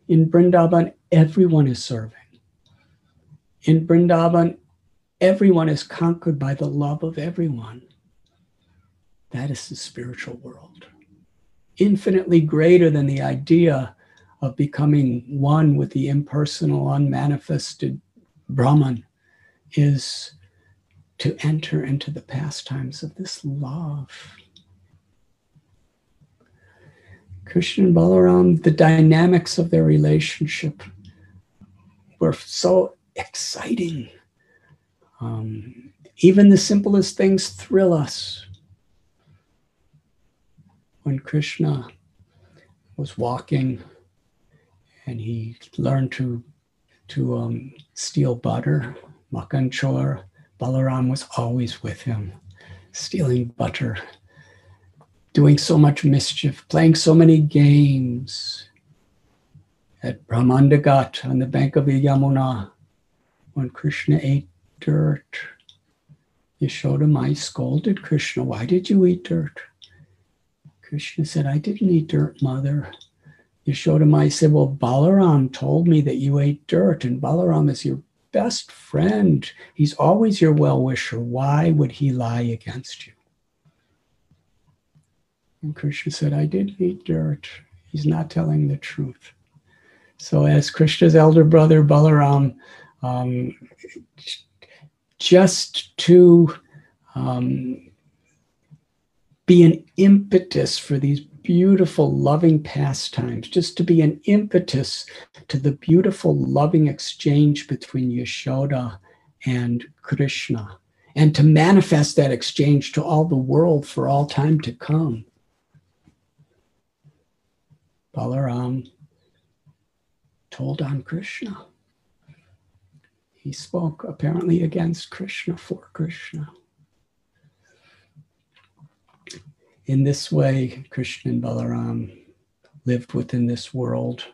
In Brindavan, everyone is serving. In Brindavan, everyone is conquered by the love of everyone. That is the spiritual world. Infinitely greater than the idea of becoming one with the impersonal, unmanifested Brahman is to enter into the pastimes of this love. Krishna and Balaram, the dynamics of their relationship were so exciting. Um, even the simplest things thrill us. When Krishna was walking and he learned to, to um, steal butter, makan chor, Balaram was always with him, stealing butter, doing so much mischief, playing so many games. At Brahmandagat on the bank of the Yamuna, when Krishna ate dirt, Yashoda scolded Krishna, Why did you eat dirt? Krishna said, I didn't eat dirt, mother. Yashoda said, Well, Balaram told me that you ate dirt, and Balaram is your best friend. He's always your well wisher. Why would he lie against you? And Krishna said, I did eat dirt. He's not telling the truth. So, as Krishna's elder brother Balaram, um, just to um, be an impetus for these beautiful, loving pastimes, just to be an impetus to the beautiful, loving exchange between Yashoda and Krishna, and to manifest that exchange to all the world for all time to come. Balaram told on Krishna. He spoke apparently against Krishna for Krishna. In this way, Krishna and Balaram lived within this world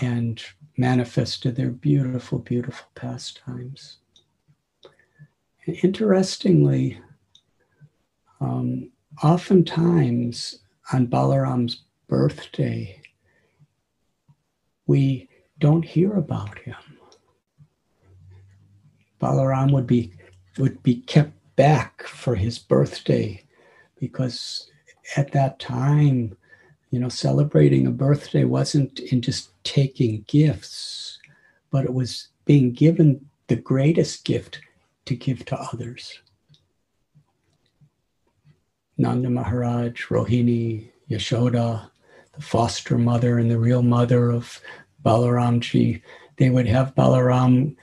and manifested their beautiful, beautiful pastimes. And interestingly, um, oftentimes on Balaram's birthday, we don't hear about him. Balaram would be would be kept back for his birthday because at that time, you know, celebrating a birthday wasn't in just taking gifts, but it was being given the greatest gift to give to others. Nanda Maharaj, Rohini, Yashoda, the foster mother and the real mother of Balaramji, they would have Balaram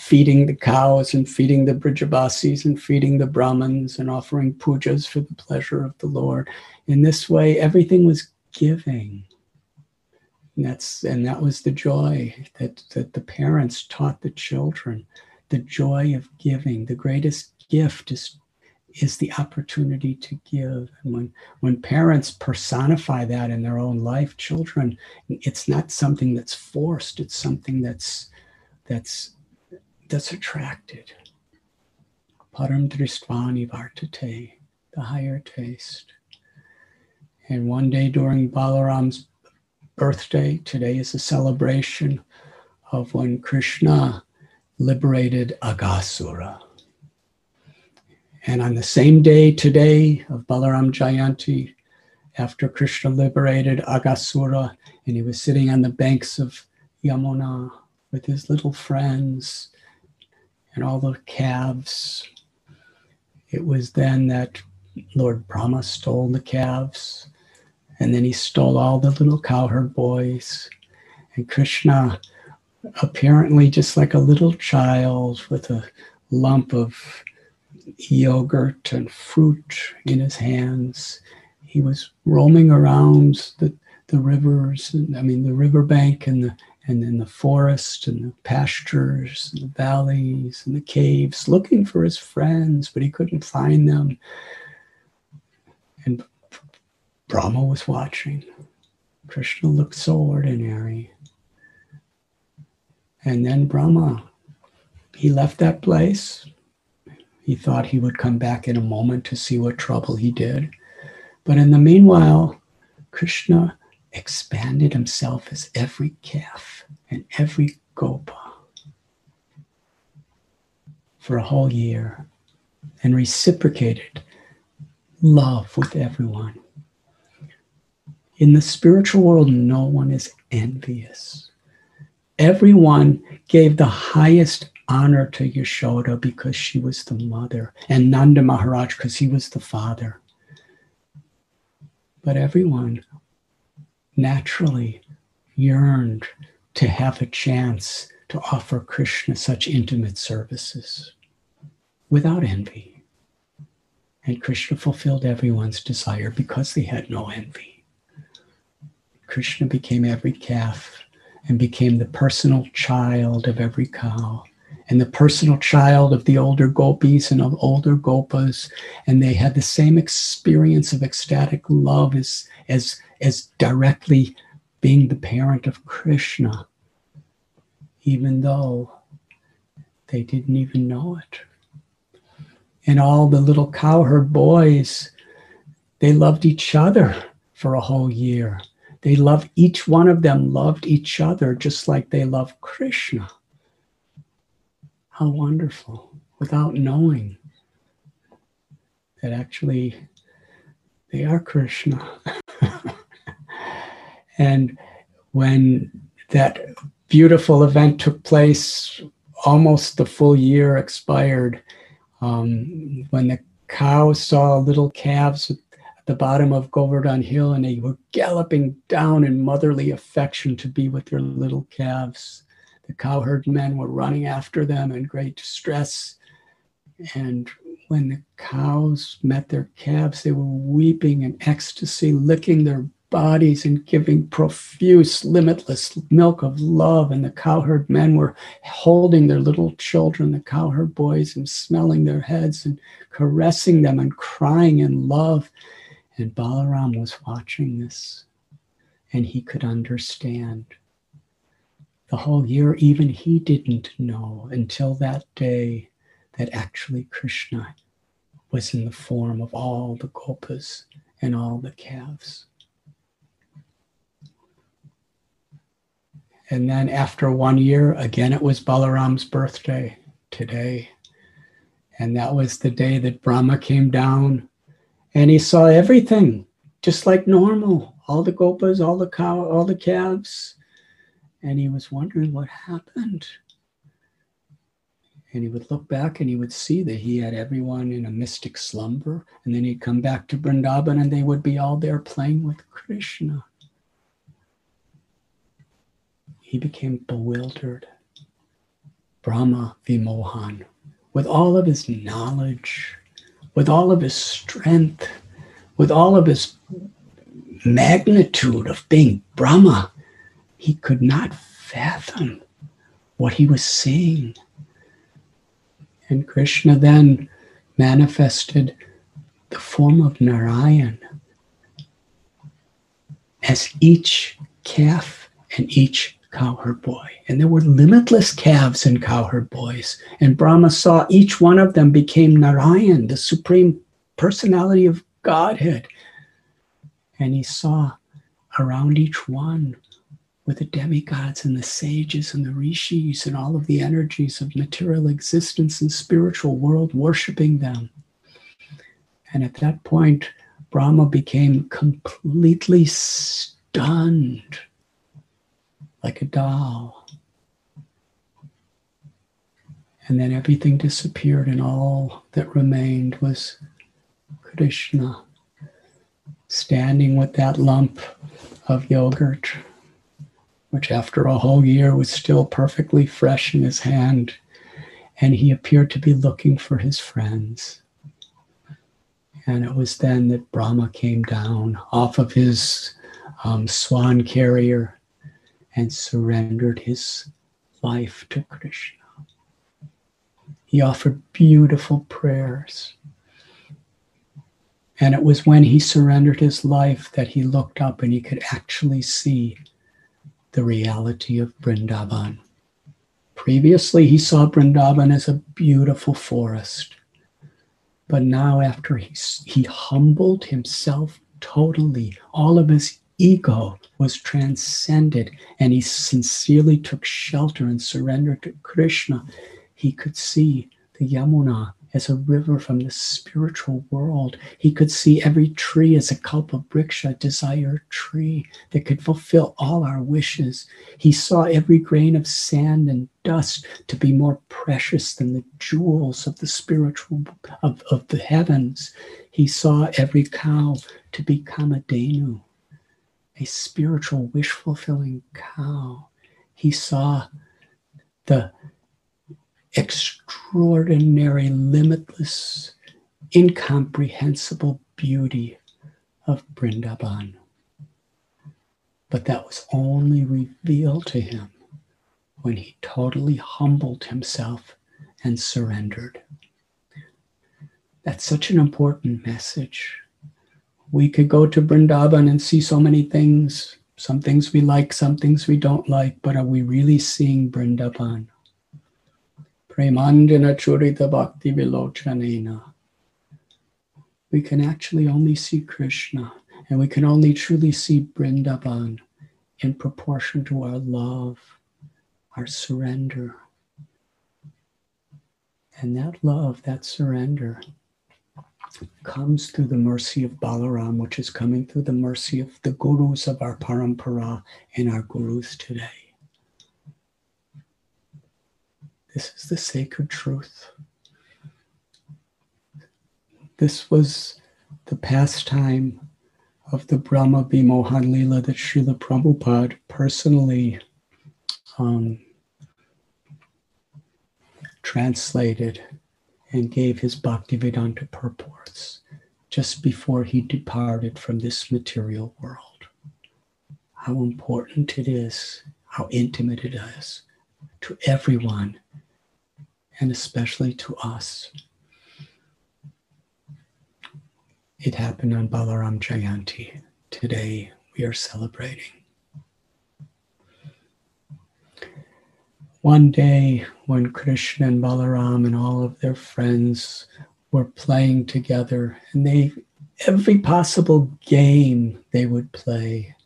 feeding the cows and feeding the Brijabasis and feeding the Brahmins and offering pujas for the pleasure of the Lord. In this way, everything was giving. And that's and that was the joy that, that the parents taught the children. The joy of giving. The greatest gift is is the opportunity to give. And when, when parents personify that in their own life, children, it's not something that's forced, it's something that's that's that's attracted. Param dristvani vartate, the higher taste. And one day during Balaram's birthday, today is a celebration of when Krishna liberated Aghasura. and on the same day today of Balaram Jayanti, after Krishna liberated Aghasura, and he was sitting on the banks of Yamuna with his little friends and all the calves, it was then that Lord Brahma stole the calves, and then he stole all the little cowherd boys. And Krishna, apparently just like a little child with a lump of yogurt and fruit in his hands. He was roaming around the, the rivers, and, I mean, the riverbank and the and in the forest and the pastures and the valleys and the caves, looking for his friends, but he couldn't find them. And Brahma was watching. Krishna looked so ordinary. And then Brahma, he left that place, he thought he would come back in a moment to see what trouble he did. But in the meanwhile, Krishna expanded himself as every calf and every gopa for a whole year and reciprocated love with everyone. In the spiritual world, no one is envious. Everyone gave the highest honor to Yashoda because she was the mother, and Nanda Maharaj because he was the father. But everyone naturally yearned to have a chance to offer Krishna such intimate services without envy. And Krishna fulfilled everyone's desire because they had no envy. Krishna became every calf and became the personal child of every cow and the personal child of the older gopis and of older gopas and they had the same experience of ecstatic love as as as directly being the parent of krishna even though they didn't even know it. And all the little cowherd boys they loved each other for a whole year. They loved each one of them loved each other just like they loved krishna. How wonderful without knowing that actually they are Krishna. and when that beautiful event took place, almost the full year expired. Um, when the cows saw little calves at the bottom of Govardhan Hill and they were galloping down in motherly affection to be with their little calves. The cowherd men were running after them in great distress. And when the cows met their calves, they were weeping in ecstasy, licking their bodies and giving profuse, limitless milk of love. And the cowherd men were holding their little children, the cowherd boys, and smelling their heads and caressing them and crying in love. And Balaram was watching this and he could understand the whole year, even he didn't know until that day that actually Krishna was in the form of all the gopas and all the calves. And then after one year, again, it was Balaram's birthday today. And that was the day that Brahma came down and he saw everything just like normal all the gopas, all the cow, all the calves. And he was wondering what happened. And he would look back and he would see that he had everyone in a mystic slumber. And then he'd come back to Vrindavan and they would be all there playing with Krishna. He became bewildered. Brahma Vimohan, with all of his knowledge, with all of his strength, with all of his magnitude of being Brahma, he could not fathom what he was seeing. And Krishna then manifested the form of Narayan as each calf and each cowherd boy. And there were limitless calves and cowherd boys. And Brahma saw each one of them became Narayan, the supreme personality of Godhead. And he saw around each one with the demigods and the sages and the rishis and all of the energies of material existence and spiritual world worshiping them. And at that point, Brahma became completely stunned like a doll. And then everything disappeared, and all that remained was Krishna standing with that lump of yogurt, which after a whole year was still perfectly fresh in his hand. And he appeared to be looking for his friends. And it was then that Brahma came down off of his um, swan carrier and surrendered his life to Krishna. He offered beautiful prayers. And it was when he surrendered his life that he looked up and he could actually see the reality of Brindavan. Previously, he saw Brindavan as a beautiful forest. But now, after he, he humbled himself totally, all of his ego was transcended and he sincerely took shelter and surrendered to Krishna, he could see the Yamuna as a river from the spiritual world. He could see every tree as a kalpa vriksha, desire tree that could fulfill all our wishes. He saw every grain of sand and dust to be more precious than the jewels of the spiritual of, of the heavens. He saw every cow to be kamadhenu a spiritual, wish fulfilling cow. He saw the extraordinary, limitless, incomprehensible beauty of Brindaban. But that was only revealed to him when he totally humbled himself and surrendered. That's such an important message we could go to Brindavan and see so many things. Some things we like, some things we don't like, but are we really seeing Brindavan? Premanjana Chhurita Bhakti Vilochanena. We can actually only see Krishna, and we can only truly see Brindavan in proportion to our love, our surrender. And that love, that surrender, comes through the mercy of Balaram, which is coming through the mercy of the gurus of our parampara and our gurus today. This is the sacred truth. This was the pastime of the Brahma Vimohan Lila that Srila Prabhupada personally um, translated and gave his Bhaktivedanta purports just before he departed from this material world. How important it is, how intimate it is to everyone, and especially to us. It happened on Balaram Jayanti. Today we are celebrating. One day, when Krishna and Balaram and all of their friends were playing together, and they every possible game they would play.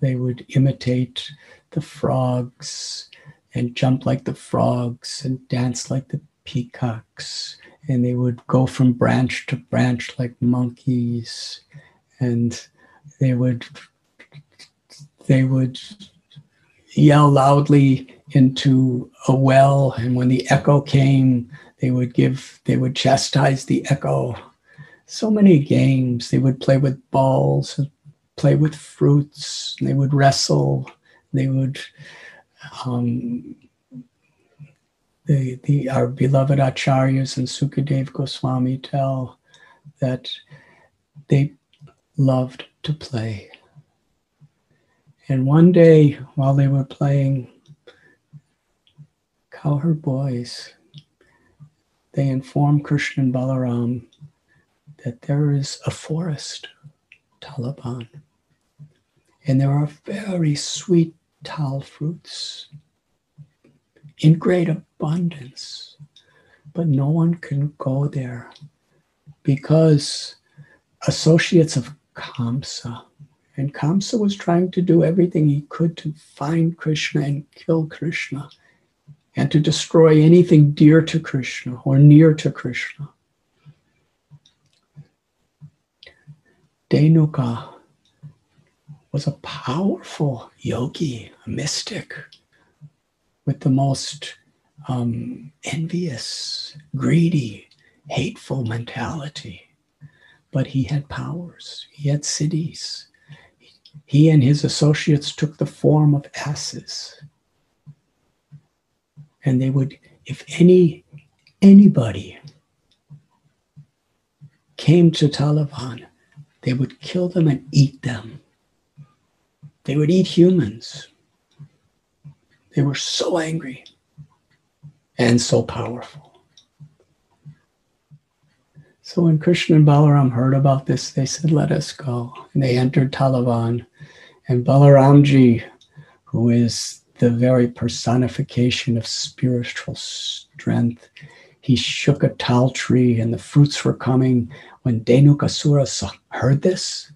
they would imitate the frogs and jump like the frogs and dance like the peacocks. And they would go from branch to branch like monkeys. And they would they would yell loudly into a well. And when the echo came, they would give they would chastise the echo. So many games. They would play with balls, play with fruits. They would wrestle. They would um, the, the our beloved acharyas and Sukadev Goswami tell that they loved to play. And one day, while they were playing cowherd boys, they inform Krishna and Balaram that there is a forest, Talavan, and there are very sweet tal fruits in great abundance. But no one can go there because associates of Kamsa, and Kamsa was trying to do everything he could to find Krishna and kill Krishna and to destroy anything dear to Krishna or near to Krishna. Dhenuka was a powerful yogi, a mystic, with the most um, envious, greedy, hateful mentality. But he had powers, he had siddhis. He and his associates took the form of asses. And they would, if any anybody came to Talavan, they would kill them and eat them. They would eat humans. They were so angry and so powerful. So when Krishna and Balaram heard about this, they said, Let us go. And they entered Talavan. And Balaramji, who is the very personification of spiritual strength, he shook a tall tree and the fruits were coming. When Dhenukasura heard this,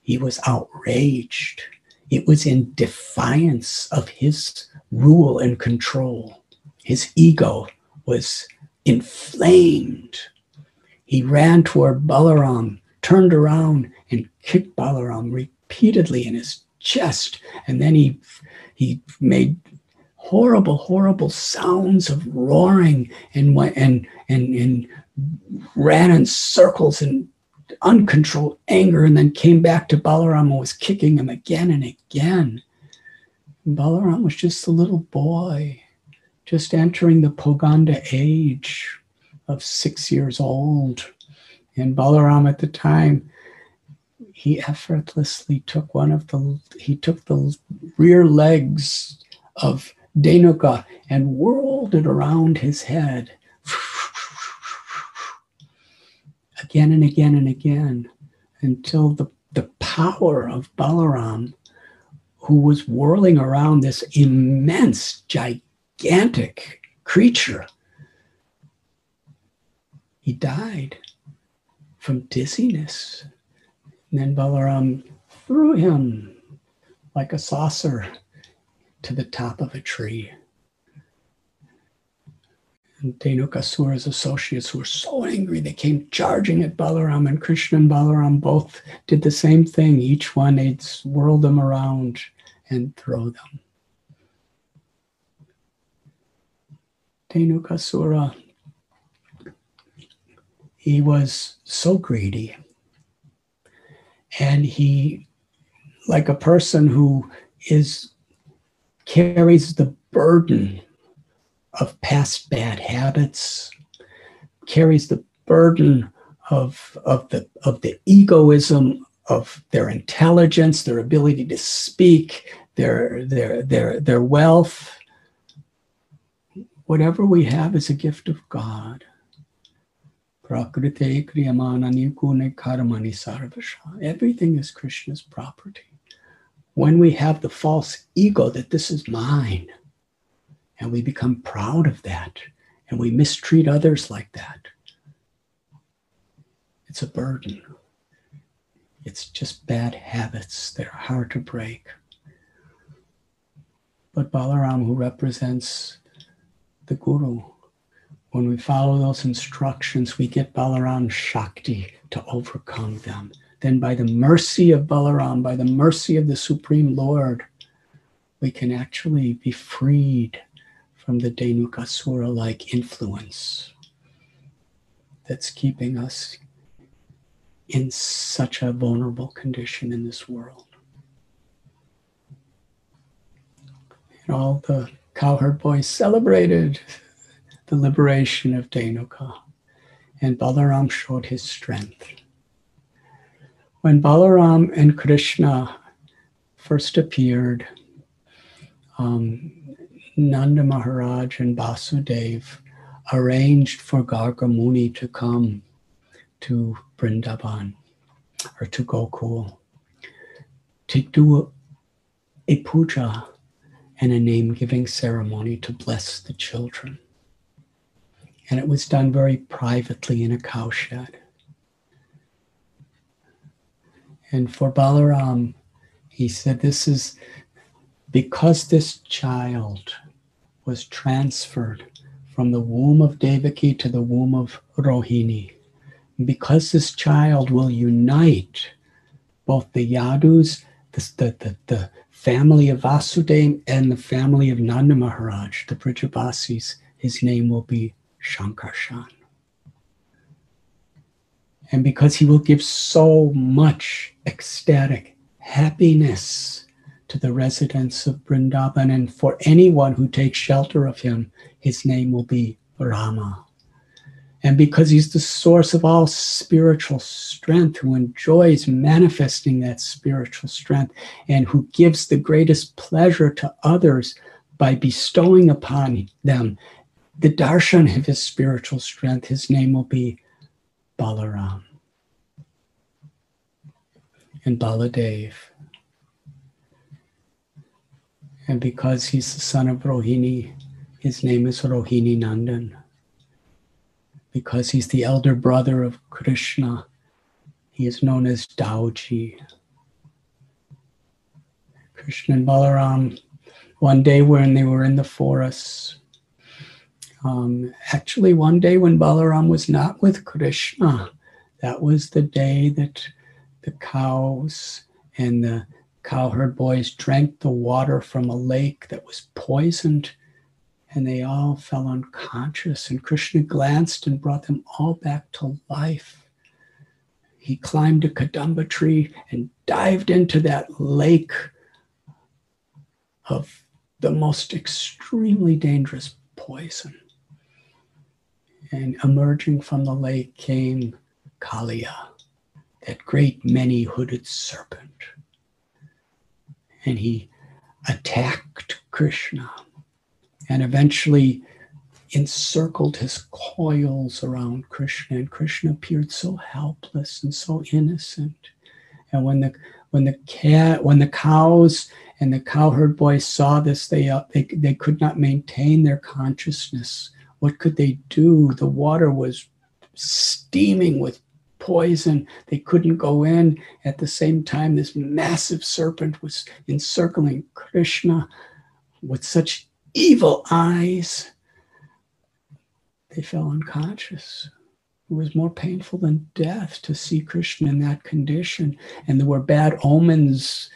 he was outraged. It was in defiance of his rule and control. His ego was inflamed. He ran toward Balaram, turned around, and kicked Balaram repeatedly in his chest. And then he, he made horrible, horrible sounds of roaring and, and, and, and ran in circles and uncontrolled anger and then came back to Balaram and was kicking him again and again. And Balaram was just a little boy, just entering the Poganda age of six years old. And Balaram at the time, he effortlessly took one of the, he took the rear legs of Dhenuka and whirled it around his head again and again and again until the, the power of Balaram, who was whirling around this immense, gigantic creature, he died from dizziness. And then Balaram threw him like a saucer to the top of a tree. And Dhenukasura's associates were so angry they came charging at Balaram, and Krishna and Balaram both did the same thing. Each one, they'd swirl them around and throw them. Dhenukasura, he was so greedy. And he, like a person who is carries the burden mm. of past bad habits, carries the burden of, of, the, of the egoism of their intelligence, their ability to speak, their, their, their, their wealth. Whatever we have is a gift of God. Everything is Krishna's property. When we have the false ego that this is mine, and we become proud of that and we mistreat others like that. It's a burden. It's just bad habits that are hard to break. but Balaram, who represents the Guru. When we follow those instructions, we get Balaram Shakti to overcome them. Then, by the mercy of Balaram, by the mercy of the Supreme Lord, we can actually be freed from the Dhenukasura like influence that's keeping us in such a vulnerable condition in this world. And all the cowherd boys celebrated the liberation of Dhenuka, and Balaram showed his strength. When Balaram and Krishna first appeared, um, Nanda Maharaj and Vasudev arranged for Garga Muni to come to Vrindavan or to Gokul to do a puja and a name giving ceremony to bless the children. And it was done very privately in a cowshed. And for Balaram, he said, This is because this child was transferred from the womb of Devaki to the womb of Rohini. Because this child will unite both the Yadus, the, the, the, family of Vasudeva, and the family of Nanda Maharaj, the Brijabasis, his name will be Shankarshan. And because he will give so much ecstatic happiness to the residents of Vrindavan, and for anyone who takes shelter of him, his name will be Rama. And because he's the source of all spiritual strength, who enjoys manifesting that spiritual strength, and who gives the greatest pleasure to others by bestowing upon them the darshan of his spiritual strength, his name will be Balaram. And Baladev. And because he's the son of Rohini, his name is Rohini Nandan. Because he's the elder brother of Krishna, he is known as Dauji. Krishna and Balaram, one day when they were in the forest, um, actually, one day when Balaram was not with Krishna, that was the day that the cows and the cowherd boys drank the water from a lake that was poisoned and they all fell unconscious. And Krishna glanced and brought them all back to life. He climbed a kadamba tree and dived into that lake of the most extremely dangerous poison. And emerging from the lake came Kalia, that great many hooded serpent. And he attacked Krishna and eventually encircled his coils around Krishna. And Krishna appeared so helpless and so innocent. And when the when the cat when the cows and the cowherd boys saw this, they, uh, they they could not maintain their consciousness what could they do? The water was steaming with poison. They couldn't go in. At the same time, this massive serpent was encircling Krishna with such evil eyes. They fell unconscious. It was more painful than death to see Krishna in that condition. And there were bad omens.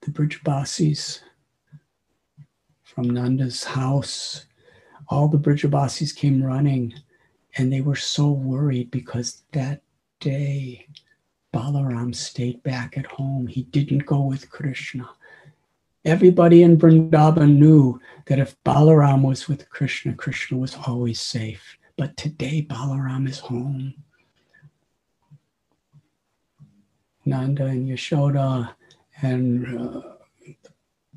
The bridge Brijabasis from Nanda's house all the Brijabasis came running and they were so worried because that day Balaram stayed back at home. He didn't go with Krishna. Everybody in Vrindavan knew that if Balaram was with Krishna, Krishna was always safe. But today Balaram is home. Nanda and Yashoda and uh,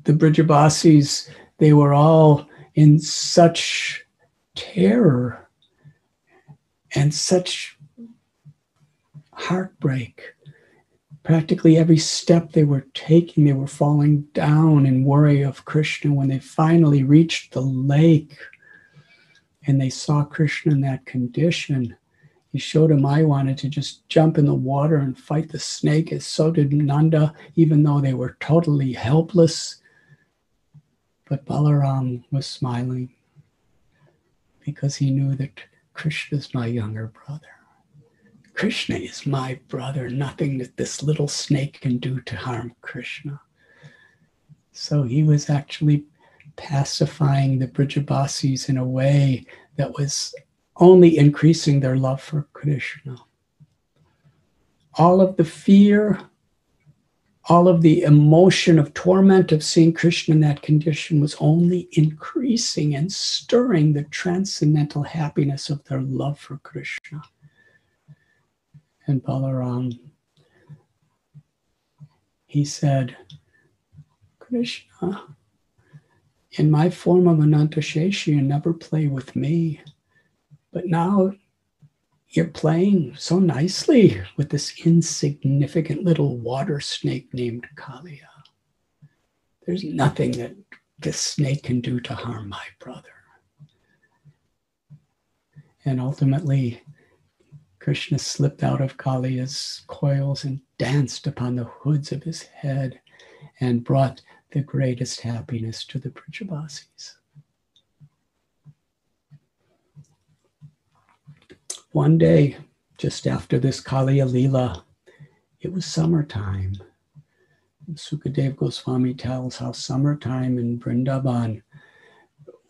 the Brijabasis, they were all in such terror and such heartbreak. Practically every step they were taking, they were falling down in worry of Krishna. When they finally reached the lake and they saw Krishna in that condition, he showed him I wanted to just jump in the water and fight the snake, as so did Nanda, even though they were totally helpless But Balaram was smiling because he knew that Krishna is my younger brother. Krishna is my brother. Nothing that this little snake can do to harm Krishna. So he was actually pacifying the Brijabasis in a way that was only increasing their love for Krishna. All of the fear, all of the emotion of torment of seeing Krishna in that condition was only increasing and stirring the transcendental happiness of their love for Krishna. And Balaram, he said, Krishna, in my form of Anantasheshi, you never play with me. But now you're playing so nicely with this insignificant little water snake named Kalia. There's nothing that this snake can do to harm my brother. And ultimately, Krishna slipped out of Kalia's coils and danced upon the hoods of his head and brought the greatest happiness to the Brijabasis. One day, just after this Kaliya Lila, it was summertime. Sukadev Goswami tells how summertime in Vrindavan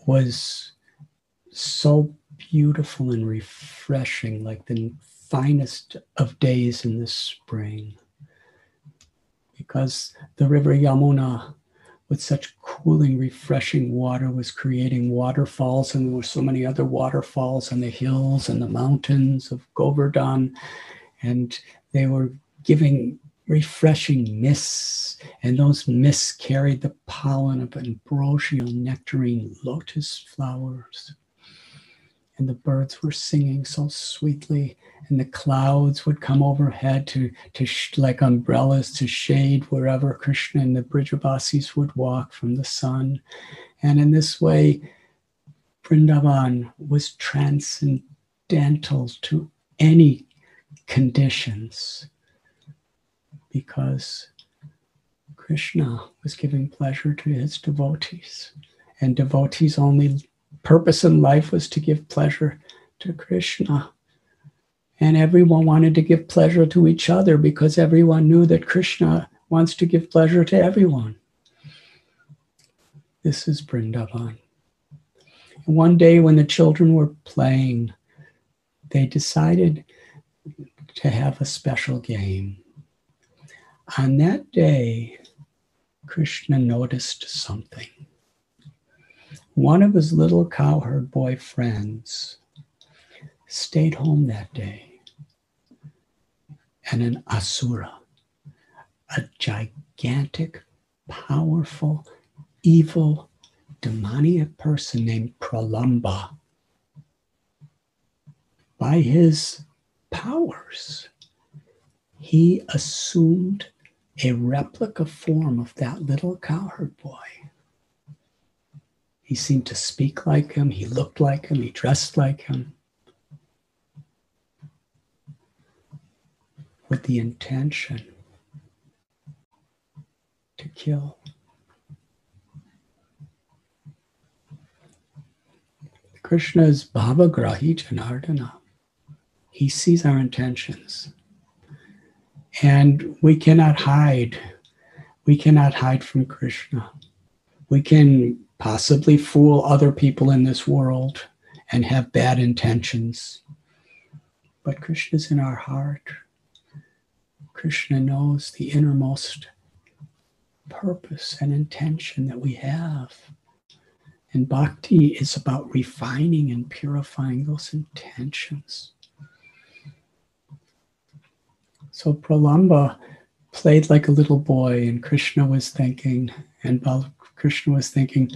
was so beautiful and refreshing, like the finest of days in the spring. Because the river Yamuna with such cooling, refreshing water was creating waterfalls, and there were so many other waterfalls on the hills and the mountains of Govardhan, and they were giving refreshing mists, and those mists carried the pollen of ambrosial nectarine lotus flowers. And the birds were singing so sweetly, and the clouds would come overhead to, to sh- like umbrellas to shade wherever Krishna and the Brijabasis would walk from the sun. And in this way, Vrindavan was transcendental to any conditions because Krishna was giving pleasure to his devotees. And devotees' only purpose in life was to give pleasure to Krishna. And everyone wanted to give pleasure to each other because everyone knew that Krishna wants to give pleasure to everyone. This is Brindavan. One day, when the children were playing, they decided to have a special game. On that day, Krishna noticed something. One of his little cowherd boy friends stayed home that day and an asura, a gigantic, powerful, evil, demoniac person named Pralamba. By his powers, he assumed a replica form of that little cowherd boy. He seemed to speak like him, he looked like him, he dressed like him. with the intention to kill. Krishna is Bhavagrahi Janardana. He sees our intentions. And we cannot hide. We cannot hide from Krishna. We can possibly fool other people in this world and have bad intentions. But Krishna is in our heart. Krishna knows the innermost purpose and intention that we have. And bhakti is about refining and purifying those intentions. So Pralamba played like a little boy, and Krishna was thinking, and Krishna was thinking,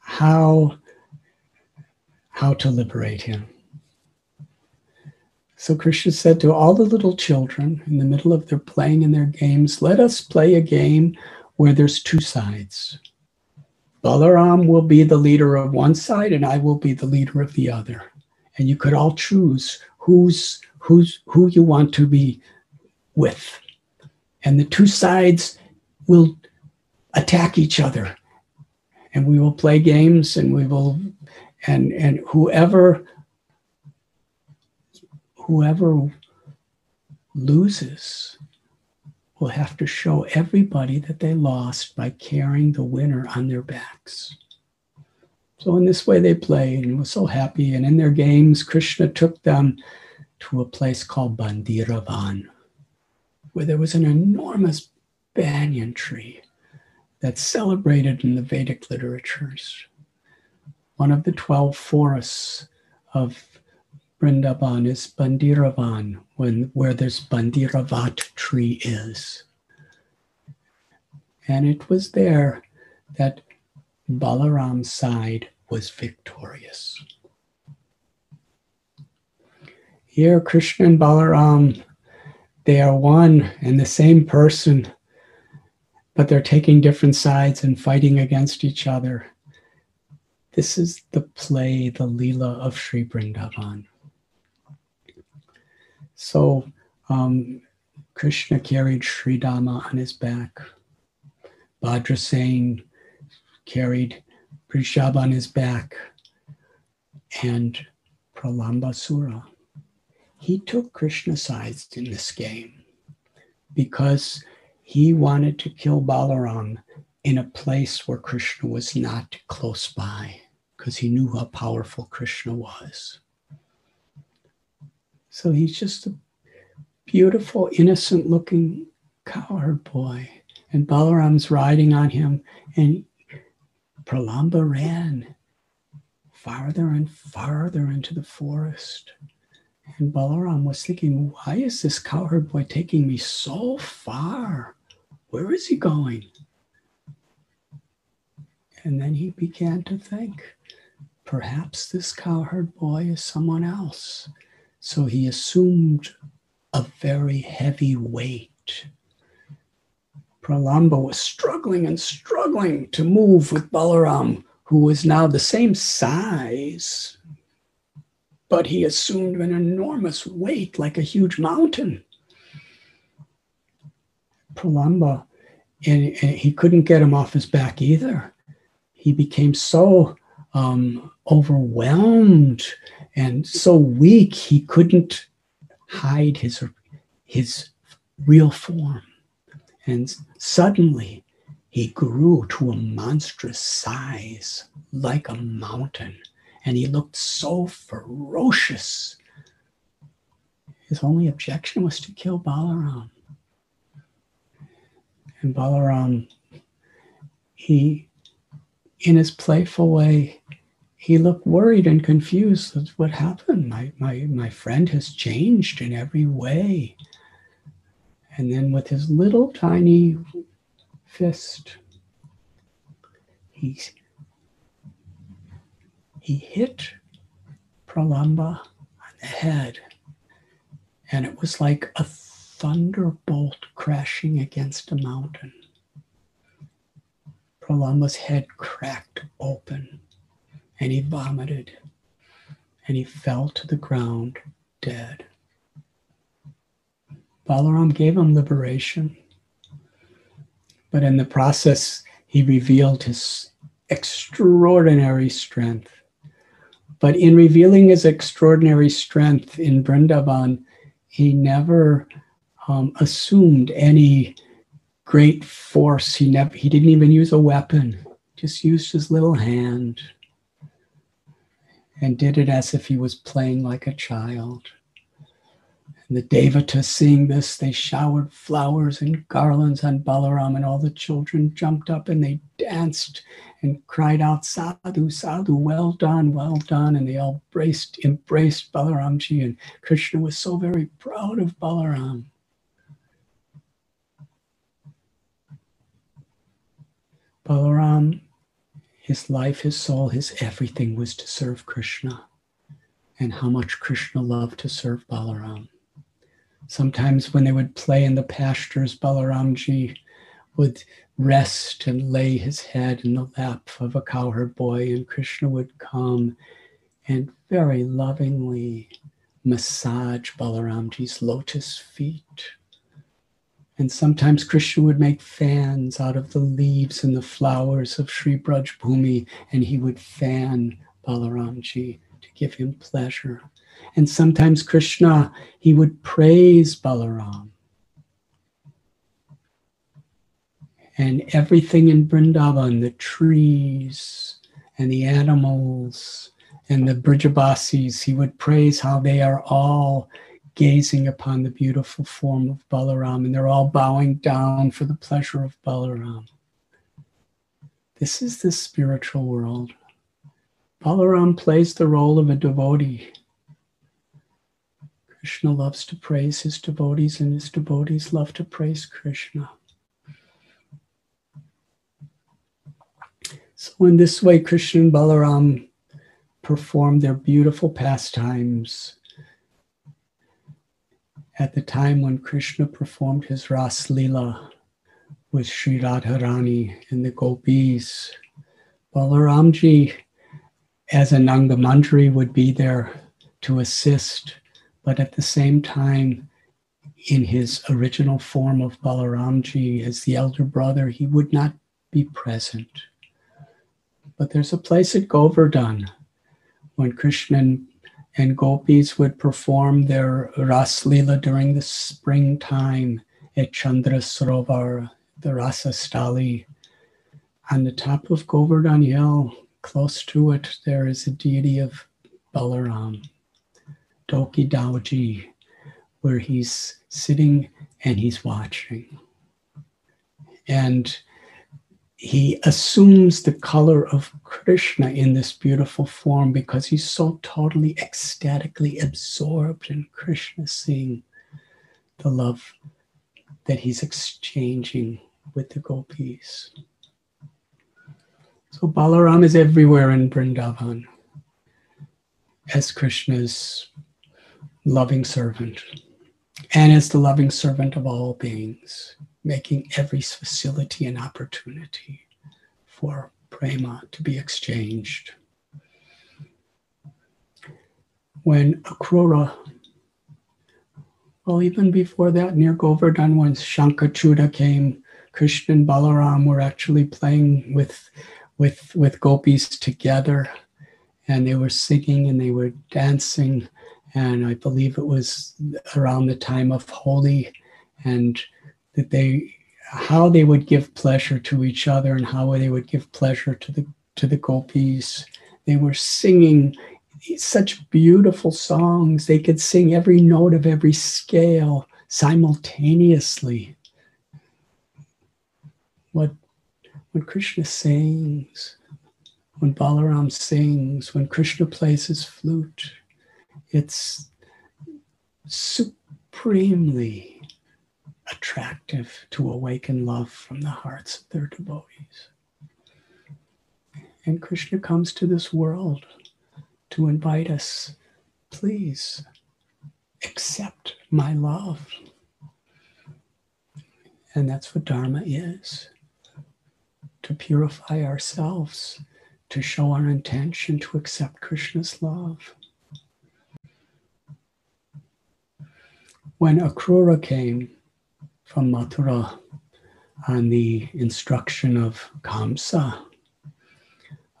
how, how to liberate him. So Krishna said to all the little children in the middle of their playing in their games, let us play a game where there's two sides. Balaram will be the leader of one side and I will be the leader of the other. And you could all choose who's who's who you want to be with. And the two sides will attack each other and we will play games and we will and and whoever whoever loses will have to show everybody that they lost by carrying the winner on their backs. So in this way they played and were so happy. And in their games, Krishna took them to a place called Bhandiravan, where there was an enormous banyan tree that's celebrated in the Vedic literatures. One of the 12 forests of Vrindavan is Bhandiravan, when, where this Bhandiravat tree is. And it was there that Balaram's side was victorious. Here, Krishna and Balaram, they are one and the same person, but they're taking different sides and fighting against each other. This is the play, the Leela of Sri Vrindavan. So um, Krishna carried Sri Dama on his back. Bhadrasena carried Prishab on his back. And Pralambasura. He took Krishna's sides in this game because he wanted to kill Balaram in a place where Krishna was not close by because he knew how powerful Krishna was. So he's just a beautiful, innocent looking cowherd boy. And Balaram's riding on him, and Pralamba ran farther and farther into the forest. And Balaram was thinking, why is this cowherd boy taking me so far? Where is he going? And then he began to think, perhaps this cowherd boy is someone else. So he assumed a very heavy weight. Pralamba was struggling and struggling to move with Balaram, who was now the same size, but he assumed an enormous weight like a huge mountain. Pralamba, and, and he couldn't get him off his back either. He became so um, overwhelmed and so weak he couldn't hide his his real form. And suddenly he grew to a monstrous size like a mountain and he looked so ferocious. His only objection was to kill balaram and balaram he in his playful way he looked worried and confused. what happened? My, my, my friend has changed in every way. And then with his little tiny fist, he, he hit Pralamba on the head. And it was like a thunderbolt crashing against a mountain. Pralamba's head cracked open and he vomited and he fell to the ground dead. Balaram gave him liberation, but in the process, he revealed his extraordinary strength. But in revealing his extraordinary strength in Vrindavan, he never um, assumed any great force. He never he didn't even use a weapon, just used his little hand and did it as if he was playing like a child. And the Devatas seeing this, they showered flowers and garlands on Balaram, and all the children jumped up and they danced and cried out, Sadhu, Sadhu, well done, well done. And they all embraced, embraced Balaramji, and Krishna was so very proud of Balaram. Balaram his life, his soul, his everything was to serve Krishna, and how much Krishna loved to serve Balaram. Sometimes when they would play in the pastures, Balaramji would rest and lay his head in the lap of a cowherd boy, and Krishna would come and very lovingly massage Balaramji's lotus feet And sometimes Krishna would make fans out of the leaves and the flowers of Sri Braj Bhumi, and he would fan Balaramji to give him pleasure. And sometimes Krishna, he would praise Balaram. And everything in Vrindavan, the trees and the animals and the Brijabasis, he would praise how they are all gazing upon the beautiful form of Balaram and they're all bowing down for the pleasure of Balaram. This is the spiritual world. Balaram plays the role of a devotee. Krishna loves to praise his devotees, and his devotees love to praise Krishna. So, in this way, Krishna and Balaram perform their beautiful pastimes at the time when Krishna performed his Ras Lila with Sri Radharani and the gopis. Balaramji, as a Nangamandri, would be there to assist, but at the same time, in his original form of Balaramji as the elder brother, he would not be present. But there's a place at Govardhan when Krishna and, and gopis would perform their Ras Lila during the springtime at Chandra Sarovar, the Rasa Stali. On the top of Govardhan Hill, close to it, there is a deity of Balaram, Doki Dauji, where he's sitting and he's watching. And he assumes the color of Krishna in this beautiful form because he's so totally ecstatically absorbed in Krishna, seeing the love that he's exchanging with the gopis. So Balaram is everywhere in Vrindavan as Krishna's loving servant and as the loving servant of all beings making every facility an opportunity for prema to be exchanged. When Akrura, well, even before that, near Govardhan, when Shankachuda came, Krishna and Balaram were actually playing with, with, with gopis together, and they were singing and they were dancing. And I believe it was around the time of Holi, and that they how they would give pleasure to each other and how they would give pleasure to the to the gopis. They were singing such beautiful songs. They could sing every note of every scale simultaneously. What when Krishna sings, when Balaram sings, when Krishna plays his flute, it's supremely attractive to awaken love from the hearts of their devotees. And Krishna comes to this world to invite us please accept my love. And that's what Dharma is to purify ourselves, to show our intention to accept Krishna's love. When Akrura came, from Mathura on the instruction of Kamsa.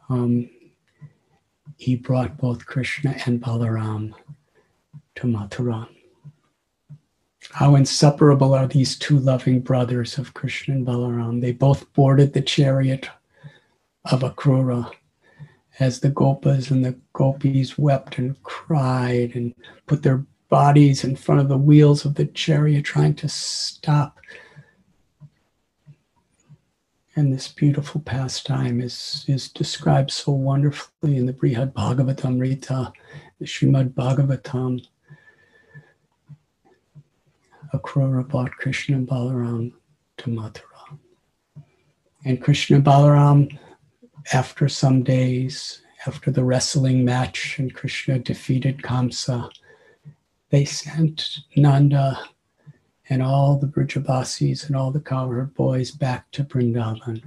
Um, he brought both Krishna and Balaram to Mathura. How inseparable are these two loving brothers of Krishna and Balaram? They both boarded the chariot of Akrura as the gopas and the gopis wept and cried and put their bodies in front of the wheels of the chariot trying to stop. And this beautiful pastime is, is described so wonderfully in the Brihad Bhagavatamrita, the Srimad Bhagavatam. Akrura brought Krishna Balaram to Mathura. And Krishna Balaram, after some days, after the wrestling match, and Krishna defeated Kamsa, they sent Nanda and all the Brijabasis and all the cowherd boys back to Vrindavan,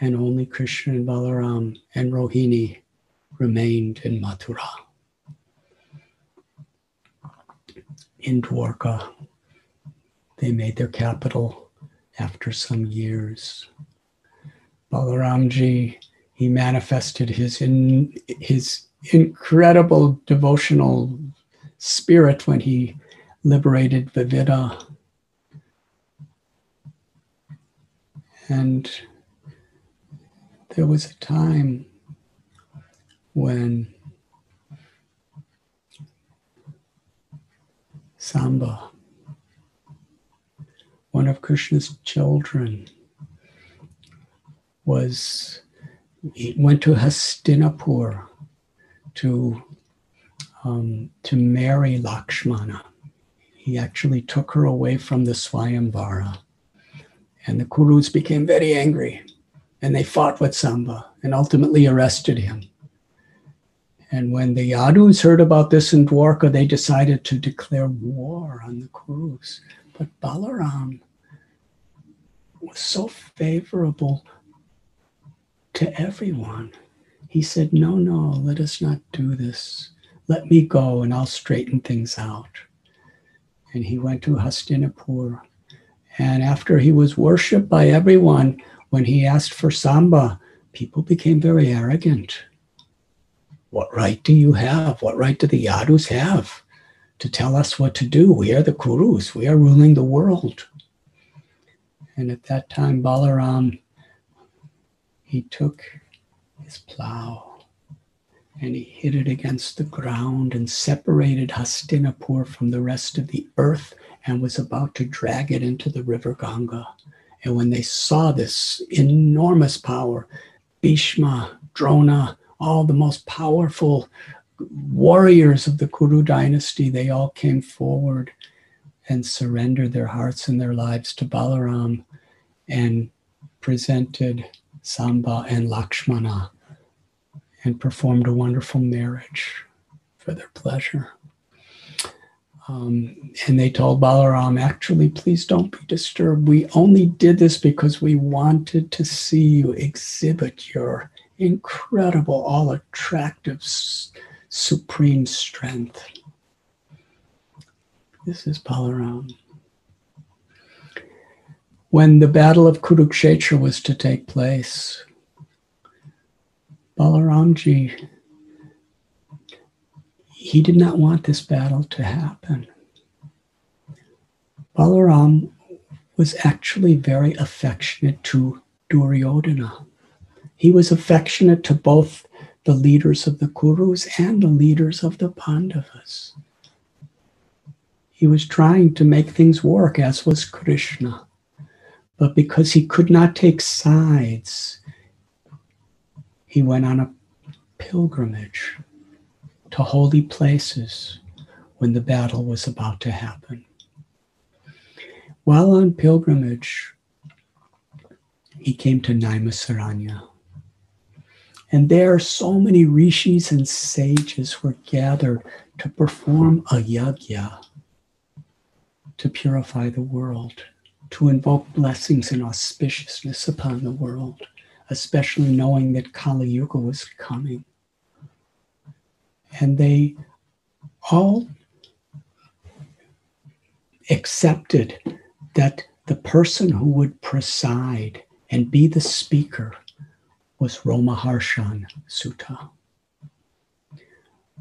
and only Krishna and Balaram and Rohini remained in Mathura. In Dwarka, they made their capital after some years. Balaramji, he manifested his in, his incredible devotional spirit when he liberated Vivida. And there was a time when Samba, one of Krishna's children, was he went to Hastinapur to um, to marry Lakshmana. He actually took her away from the Swayamvara. And the Kurus became very angry and they fought with Samba and ultimately arrested him. And when the Yadus heard about this in Dwarka, they decided to declare war on the Kurus. But Balaram was so favorable to everyone. He said, No, no, let us not do this. Let me go and I'll straighten things out. And he went to Hastinapur. And after he was worshipped by everyone, when he asked for Samba, people became very arrogant what right do you have? What right do the Yadus have to tell us what to do? We are the Kurus, we are ruling the world. And at that time, Balaram, he took his plow and he hit it against the ground and separated Hastinapur from the rest of the earth and was about to drag it into the river Ganga. And when they saw this enormous power, Bhishma, Drona, all the most powerful warriors of the Kuru dynasty, they all came forward and surrendered their hearts and their lives to Balaram and presented Samba and Lakshmana and performed a wonderful marriage for their pleasure. Um, and they told Balaram, actually, please don't be disturbed. We only did this because we wanted to see you exhibit your incredible, all attractive, supreme strength. This is Balaram. When the Battle of Kurukshetra was to take place, Balaramji, he did not want this battle to happen. Balaram was actually very affectionate to Duryodhana. He was affectionate to both the leaders of the Kurus and the leaders of the Pandavas. He was trying to make things work, as was Krishna. But because he could not take sides, he went on a pilgrimage to holy places when the battle was about to happen. While on pilgrimage, he came to Naimisaranya. And there, so many rishis and sages were gathered to perform a yajna, to purify the world, to invoke blessings and auspiciousness upon the world, especially knowing that Kali Yuga was coming. And they all accepted that the person who would preside and be the speaker was Roma Romaharshan Suta.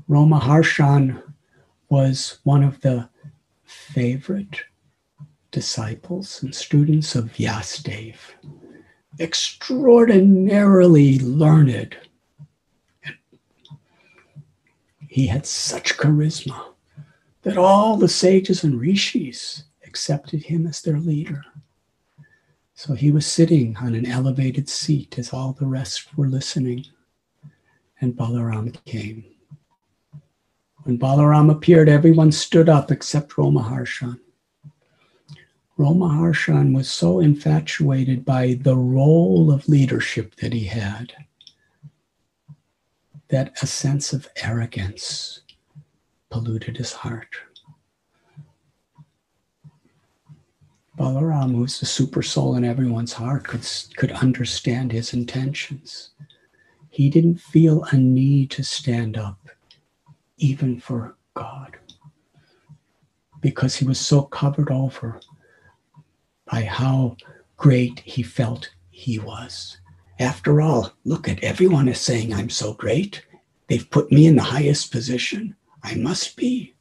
Romaharshan was one of the favorite disciples and students of Vyasadeva, extraordinarily learned. He had such charisma that all the sages and rishis accepted him as their leader. So he was sitting on an elevated seat as all the rest were listening. And Balaram came. When Balaram appeared, everyone stood up except Romaharshan. Romaharshan was so infatuated by the role of leadership that he had that a sense of arrogance polluted his heart. Balaram, who's the super soul in everyone's heart, could, could understand his intentions. He didn't feel a need to stand up, even for God, because he was so covered over by how great he felt he was. After all, look at everyone is saying I'm so great. They've put me in the highest position. I must be.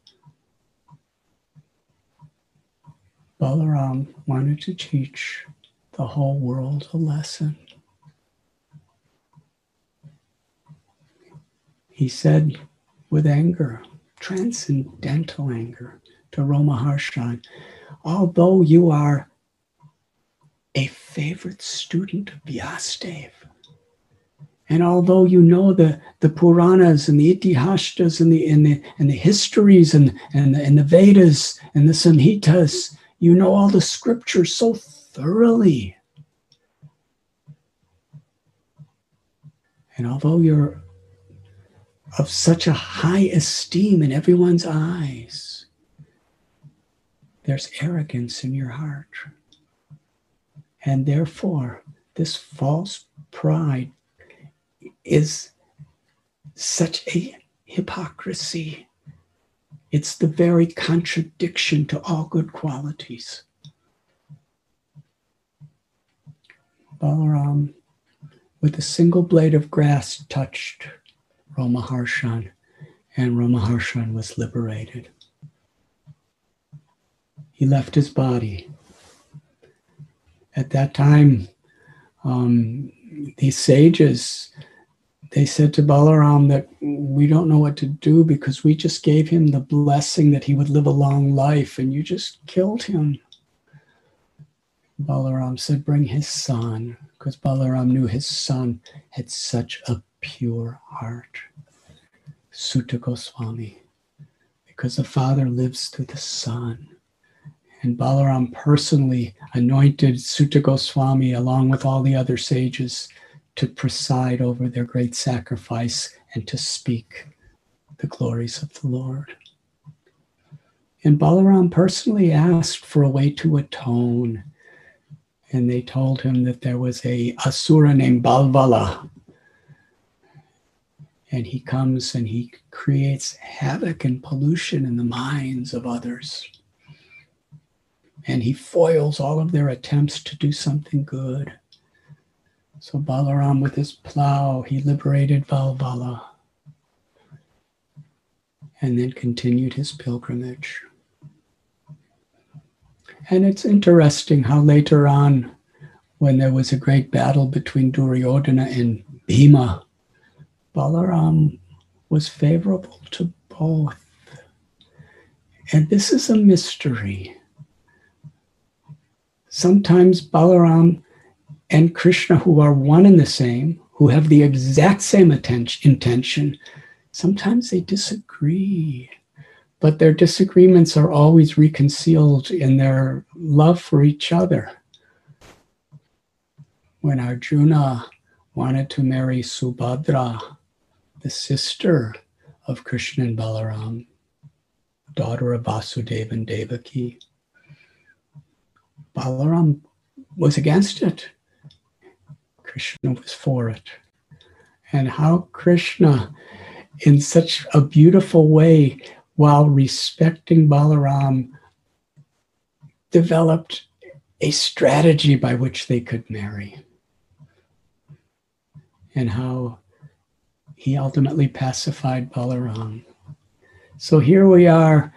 Balaram wanted to teach the whole world a lesson. He said with anger, transcendental anger, to Romaharshan, although you are a favorite student of Vyasadeva, and although you know the, the Puranas and the Itihasas and the, and the, and the histories and, and, the, and the Vedas and the Samhitas, you know all the scriptures so thoroughly. And although you're of such a high esteem in everyone's eyes, there's arrogance in your heart. And therefore, this false pride is such a hypocrisy. It's the very contradiction to all good qualities. Balaram, with a single blade of grass, touched Romaharshan, and Romaharshan was liberated. He left his body. At that time, um, these sages they said to Balaram that we don't know what to do because we just gave him the blessing that he would live a long life and you just killed him. Balaram said, Bring his son, because Balaram knew his son had such a pure heart. Suta Goswami, because the Father lives through the Son. And Balaram personally anointed Suta Goswami along with all the other sages to preside over their great sacrifice and to speak the glories of the Lord. And Balaram personally asked for a way to atone. And they told him that there was a asura named Balvala. And he comes and he creates havoc and pollution in the minds of others. And he foils all of their attempts to do something good. So Balaram, with his plow, he liberated Balvala and then continued his pilgrimage. And it's interesting how later on, when there was a great battle between Duryodhana and Bhima, Balaram was favorable to both. And this is a mystery. Sometimes Balaram and Krishna, who are one and the same, who have the exact same intention, sometimes they disagree. But their disagreements are always reconciled in their love for each other. When Arjuna wanted to marry Subhadra, the sister of Krishna and Balaram, daughter of Vasudeva and Devaki, Balaram was against it. Krishna was for it. And how Krishna, in such a beautiful way, while respecting Balaram, developed a strategy by which they could marry. And how he ultimately pacified Balaram. So here we are.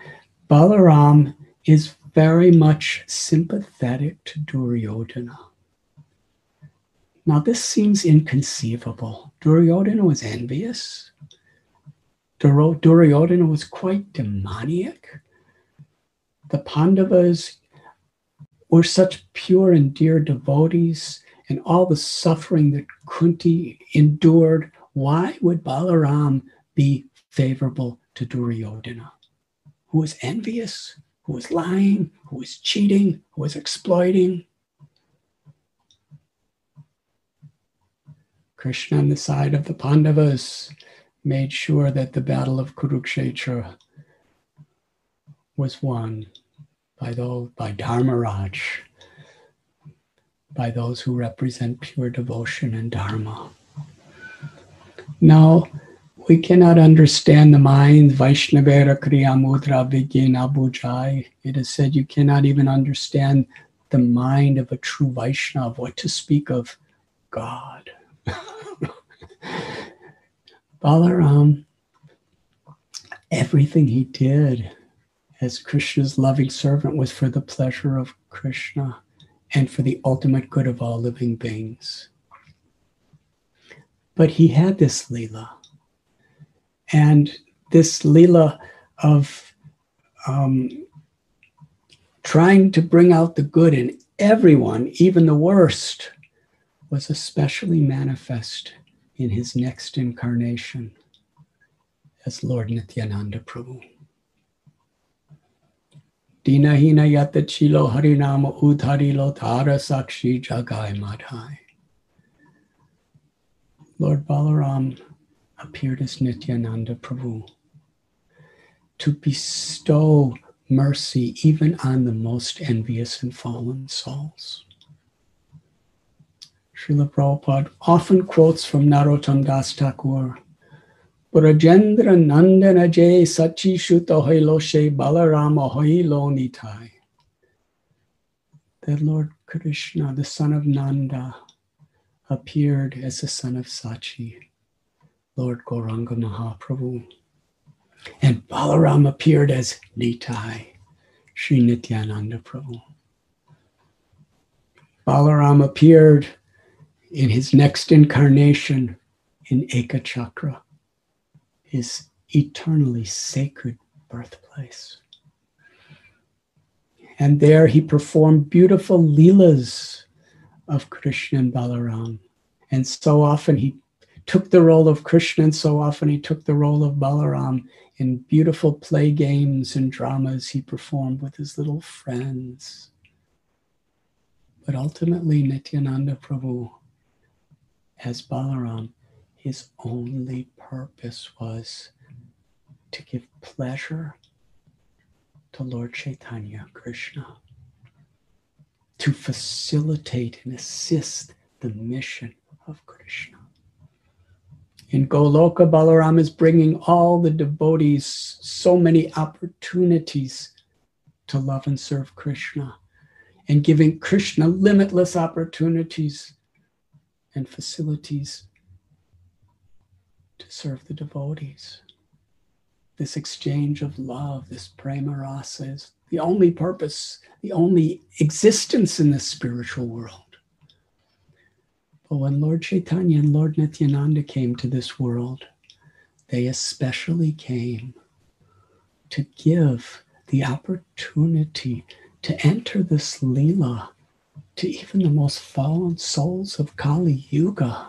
Balaram is very much sympathetic to Duryodhana. Now, this seems inconceivable. Duryodhana was envious. Duryodhana was quite demoniac. The Pandavas were such pure and dear devotees, and all the suffering that Kunti endured. Why would Balaram be favorable to Duryodhana, who was envious, who was lying, who was cheating, who was exploiting? Krishna on the side of the Pandavas made sure that the battle of Kurukshetra was won by those by Dharmaraj, by those who represent pure devotion and Dharma. Now, we cannot understand the mind, Vaishnavera Kriya Mudra Vigyena Bujai. It is said you cannot even understand the mind of a true Vaishnav, what to speak of God. Balaram, everything he did as Krishna's loving servant was for the pleasure of Krishna and for the ultimate good of all living beings. But he had this Leela. And this Leela of um, trying to bring out the good in everyone, even the worst, was especially manifest in his next incarnation as Lord Nityananda Prabhu. Dinahina yata chilo harinama udharilo tara sakshi jagai madhai. Lord Balaram appeared as Nityananda Prabhu to bestow mercy even on the most envious and fallen souls. Srila Prabhupada often quotes from Narottam Das Thakur Brajendra Nandana Jay Sachi Shuta Hoilo She Balarama Hoilo Nitai. That Lord Krishna, the son of Nanda, appeared as the son of Sachi, Lord Gauranga Mahaprabhu. And Balaram appeared as Nitai, Sri Nityananda Prabhu. Balaram appeared in his next incarnation in Ekachakra his eternally sacred birthplace. And there he performed beautiful leelas of Krishna and Balaram. And so often he took the role of Krishna, and so often he took the role of Balaram in beautiful play games and dramas he performed with his little friends. But ultimately, Nityananda Prabhu, as Balaram, his only purpose was to give pleasure to Lord Chaitanya Krishna, to facilitate and assist the mission of Krishna. In Goloka, Balaram is bringing all the devotees so many opportunities to love and serve Krishna and giving Krishna limitless opportunities and facilities to serve the devotees. This exchange of love, this prema rasa, is the only purpose, the only existence in the spiritual world. But when Lord Chaitanya and Lord Nityananda came to this world, they especially came to give the opportunity to enter this Leela to even the most fallen souls of Kali Yuga.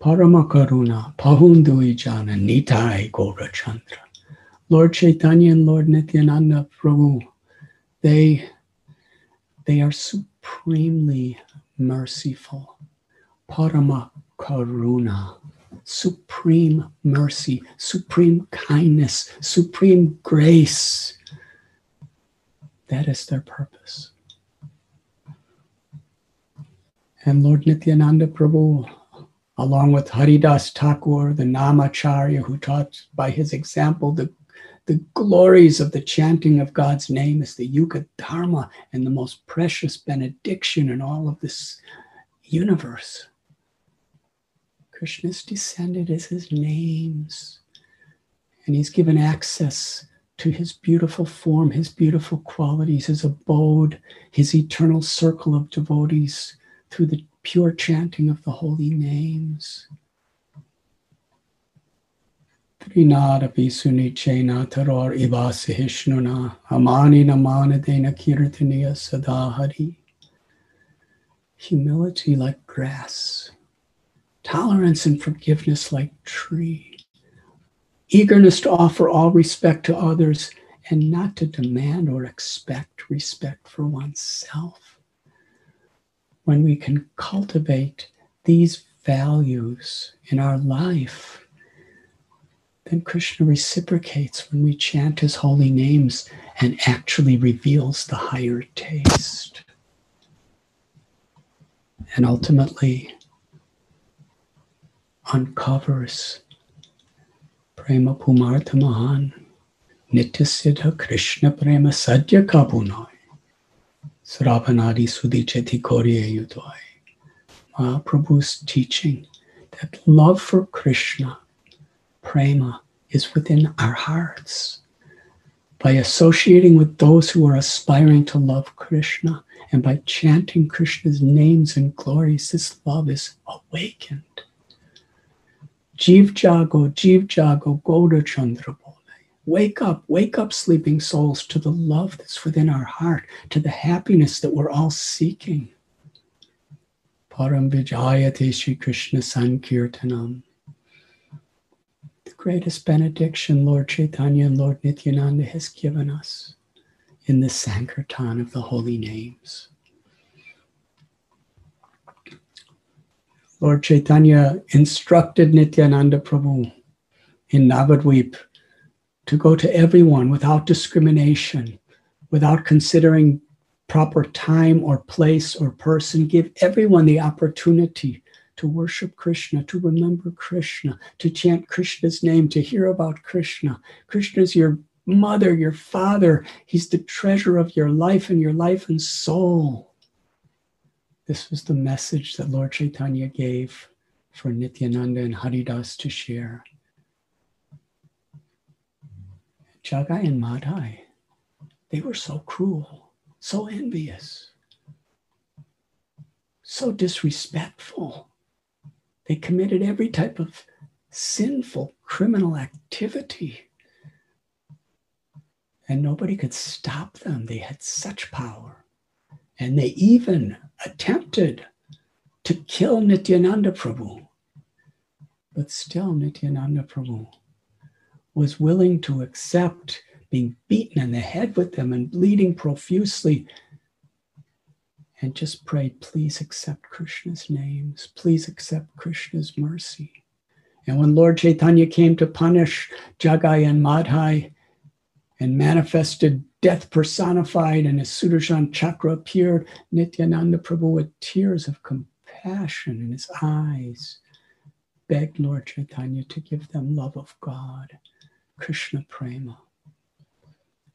Paramakaruna, Pahunduijana, Nitai Gaurachandra. Lord Chaitanya and Lord Nityananda Prabhu, they, they are supremely merciful. Paramakaruna, supreme mercy, supreme kindness, supreme grace. That is their purpose. And Lord Nityananda Prabhu along with Haridas Thakur, the Namacharya, who taught by his example the, the glories of the chanting of God's name is the Yuga Dharma and the most precious benediction in all of this universe. Krishna's descended as his names, and he's given access to his beautiful form, his beautiful qualities, his abode, his eternal circle of devotees through the pure chanting of the holy names. Humility like grass, tolerance and forgiveness like tree, eagerness to offer all respect to others and not to demand or expect respect for oneself. When we can cultivate these values in our life, then Krishna reciprocates when we chant his holy names and actually reveals the higher taste. And ultimately uncovers Prema Pumartha Mahan Nitya Siddha Krishna Prema Sadhya Kabunai Sravanadi Sudicheti Korye Yudoi. Mahaprabhu's teaching that love for Krishna, prema, is within our hearts. By associating with those who are aspiring to love Krishna and by chanting Krishna's names and glories, this love is awakened. Jeev Jago, Jeev Jago, Goda Chandra Wake up, wake up, sleeping souls, to the love that's within our heart, to the happiness that we're all seeking. Param Vijayate Sri Krishna Sankirtanam. Greatest benediction Lord Chaitanya and Lord Nityananda has given us in the Sankirtan of the holy names. Lord Chaitanya instructed Nityananda Prabhu in Navadvip to go to everyone without discrimination, without considering proper time or place or person. Give everyone the opportunity to worship Krishna, to remember Krishna, to chant Krishna's name, to hear about Krishna. Krishna is your mother, your father. He's the treasure of your life and your life and soul. This was the message that Lord Chaitanya gave for Nityananda and Haridas to share. Jagai and Madhai, they were so cruel, so envious, so disrespectful. They committed every type of sinful criminal activity. And nobody could stop them. They had such power. And they even attempted to kill Nityananda Prabhu. But still, Nityananda Prabhu was willing to accept being beaten in the head with them and bleeding profusely and just prayed, please accept Krishna's names, please accept Krishna's mercy. And when Lord Chaitanya came to punish Jagai and Madhai and manifested death personified, and as Sudarshan Chakra appeared, Nityananda Prabhu with tears of compassion in his eyes begged Lord Chaitanya to give them love of God Krishna Prema.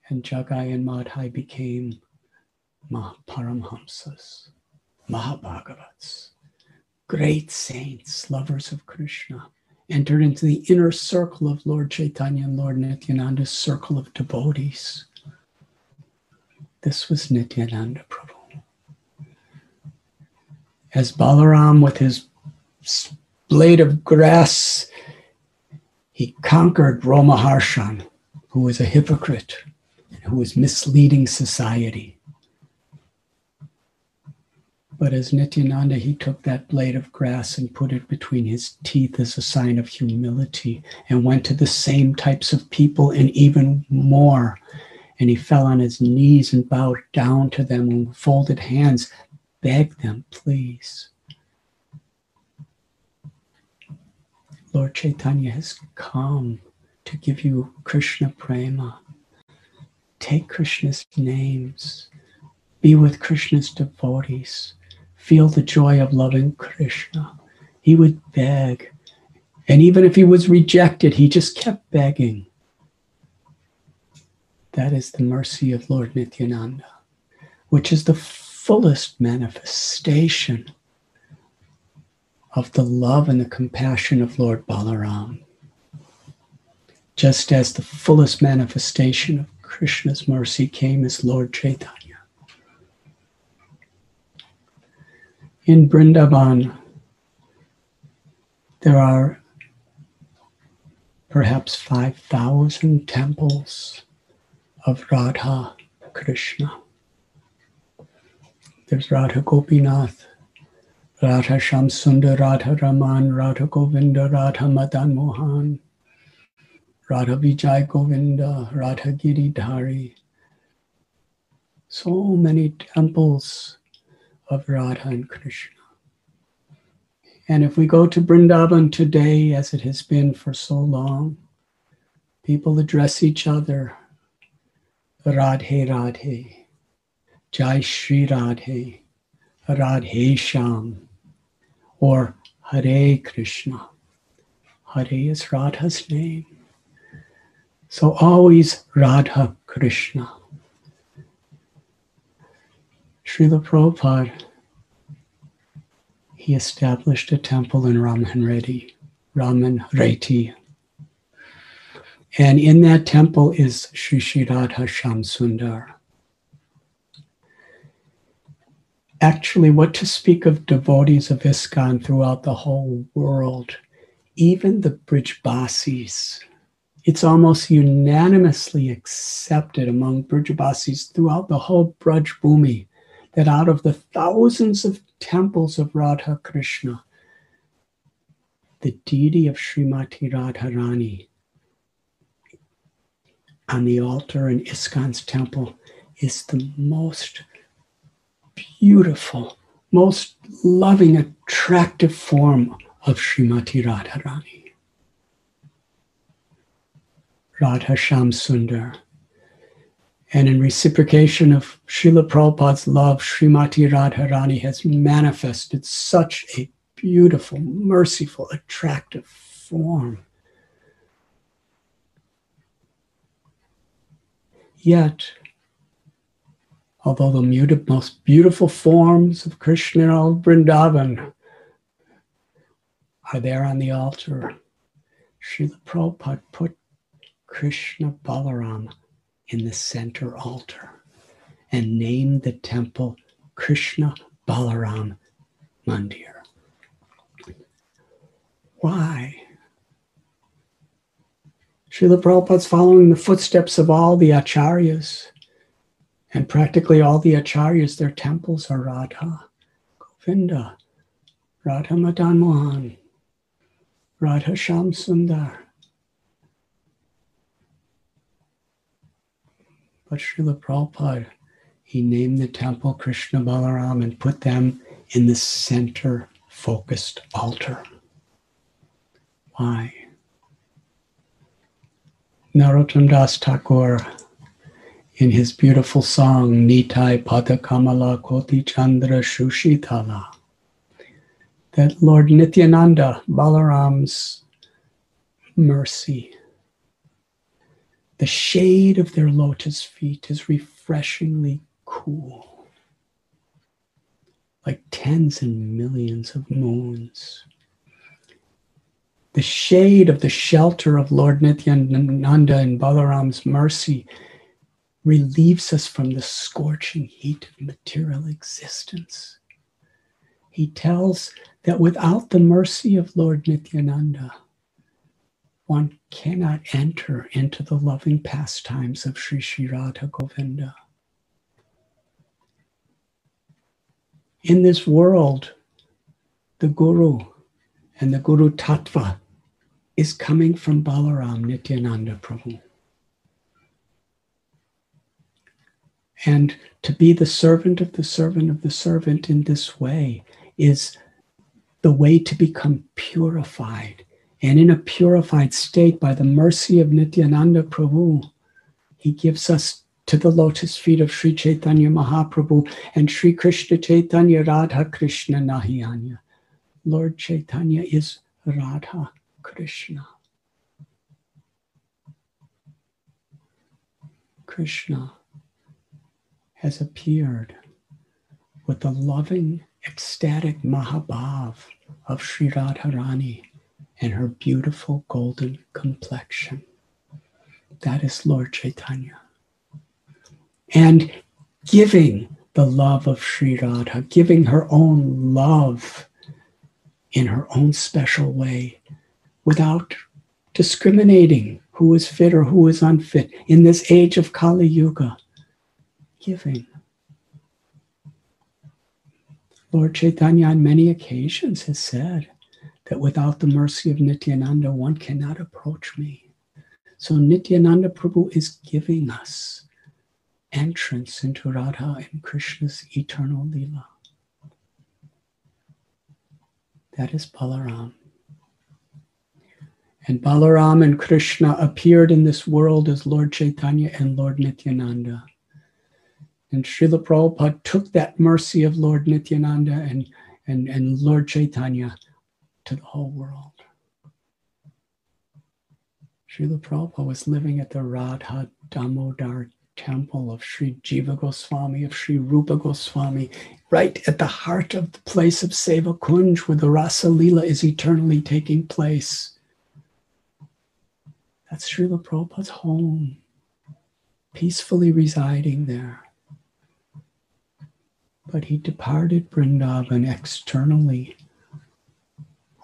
And Jagai and Madhai became Paramhamsas, Mahabhagavats, great saints, lovers of Krishna, entered into the inner circle of Lord Chaitanya and Lord Nityananda's circle of devotees. This was Nityananda Prabhu. As Balaram, with his blade of grass, he conquered Romaharshan, who was a hypocrite, and who was misleading society. But as Nityananda, he took that blade of grass and put it between his teeth as a sign of humility and went to the same types of people and even more. And he fell on his knees and bowed down to them and folded hands, begged them, please, Lord Chaitanya has come to give you Krishna prema. Take Krishna's names. Be with Krishna's devotees. Feel the joy of loving Krishna. He would beg. And even if he was rejected, he just kept begging. That is the mercy of Lord Nityananda, which is the fullest manifestation of the love and the compassion of Lord Balaram. Just as the fullest manifestation of Krishna's mercy came as Lord Chaitanya. In Brindavan, there are perhaps 5,000 temples of Radha Krishna. There's Radha Gopinath, Radha Shamsundar, Radha Raman, Radha Govinda, Radha Madan Mohan, Radha Vijay Govinda, Radha Giridhari. So many temples of Radha and Krishna. And if we go to Brindavan today, as it has been for so long, people address each other Radhe Radhe, Jai Shri Radhe, Radhe Sham or Hare Krishna. Hare is Radha's name. So always Radha Krishna. Srila Prabhupada, he established a temple in Raman Raman Reti. And in that temple is Sri Sri Radha Sham Sundar. Actually, what to speak of devotees of ISKCON throughout the whole world, even the Brijbasis, it's almost unanimously accepted among Brijbasis throughout the whole Braj Bhumi that out of the thousands of temples of Radha Krishna, the deity of Srimati Radharani on the altar in ISKCON's temple is the most beautiful, most loving, attractive form of Srimati Radharani. Radha Sham Sundar. And in reciprocation of Srila Prabhupada's love, Srimati Radharani has manifested such a beautiful, merciful, attractive form. Yet, although the most beautiful forms of Krishna and all Vrindavan are there on the altar, Srila Prabhupada put Krishna Balaram in the center altar and named the temple Krishna Balaram Mandir. Why? Srila Prabhupada's following the footsteps of all the acharyas, and practically all the acharyas, their temples are Radha, Govinda, Radha Madan Mohan, Radha Sham But Srila Prabhupada, he named the temple Krishna Balaram and put them in the center focused altar. Why? Narottam Das Thakur in his beautiful song Nitai Padakamala Koti Chandra Shushitala that Lord Nityananda, Balaram's mercy, the shade of their lotus feet is refreshingly cool, like tens and millions of moons the shade of the shelter of Lord Nityananda and Balaram's mercy relieves us from the scorching heat of material existence. He tells that without the mercy of Lord Nityananda, one cannot enter into the loving pastimes of Sri Sri Radha Govinda. In this world, the Guru and the Guru Tattva is coming from Balaram Nityananda Prabhu. And to be the servant of the servant of the servant in this way is the way to become purified. And in a purified state, by the mercy of Nityananda Prabhu, he gives us to the lotus feet of Sri Chaitanya Mahaprabhu and Sri Krishna Chaitanya Radha Krishna nahi anya. Lord Chaitanya is Radha Krishna. Krishna has appeared with the loving, ecstatic Mahabhav of Sri Radharani and her beautiful golden complexion. That is Lord Chaitanya. And giving the love of Sri Radha, giving her own love in her own special way without discriminating who is fit or who is unfit in this age of Kali Yuga. Giving. Lord Chaitanya, on many occasions, has said that without the mercy of Nityananda, one cannot approach me. So Nityananda Prabhu is giving us entrance into Radha and Krishna's eternal Leela. That is Balaram. And Balaram and Krishna appeared in this world as Lord Chaitanya and Lord Nityananda. And Srila Prabhupada took that mercy of Lord Nityananda and, and, and Lord Chaitanya to the whole world. Srila Prabhupada was living at the Radha Damodar temple of Sri Jiva Goswami, of Sri Rupa Goswami, right at the heart of the place of Seva Kunj, where the Rasa Lila is eternally taking place. That's Srila Prabhupada's home, peacefully residing there. But he departed Vrindavan externally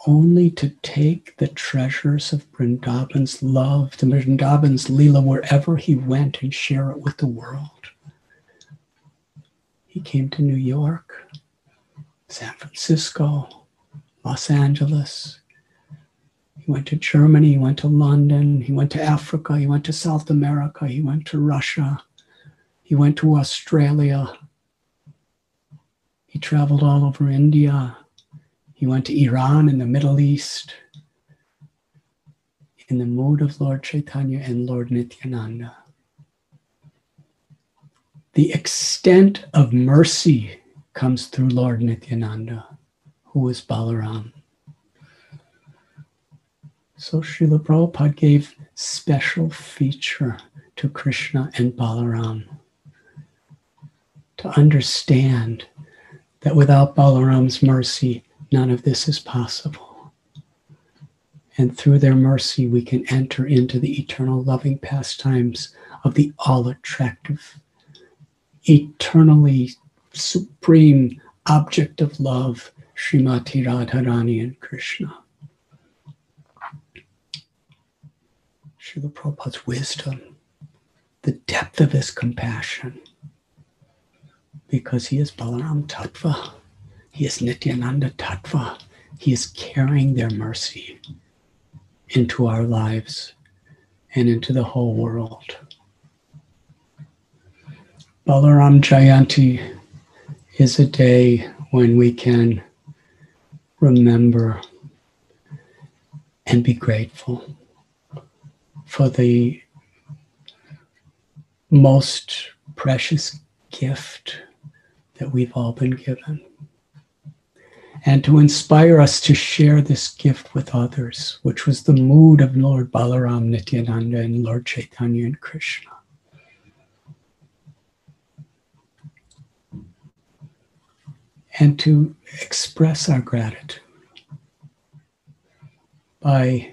only to take the treasures of Vrindavan's love, the Vrindavan's Leela, wherever he went and share it with the world. He came to New York, San Francisco, Los Angeles. He went to Germany, he went to London, he went to Africa, he went to South America, he went to Russia, he went to Australia. He traveled all over India, he went to Iran and the Middle East in the mood of Lord Chaitanya and Lord Nityananda. The extent of mercy comes through Lord Nityananda, who is Balaram. So Srila Prabhupada gave special feature to Krishna and Balaram to understand that without Balaram's mercy, None of this is possible. And through their mercy, we can enter into the eternal loving pastimes of the all attractive, eternally supreme object of love, Srimati Radharani and Krishna. Srila Prabhupada's wisdom, the depth of his compassion, because he is Balaram Tattva. He is Nityananda Tattva. He is carrying their mercy into our lives and into the whole world. Balaram Jayanti is a day when we can remember and be grateful for the most precious gift that we've all been given and to inspire us to share this gift with others, which was the mood of Lord Balaram Nityananda and Lord Chaitanya and Krishna. And to express our gratitude by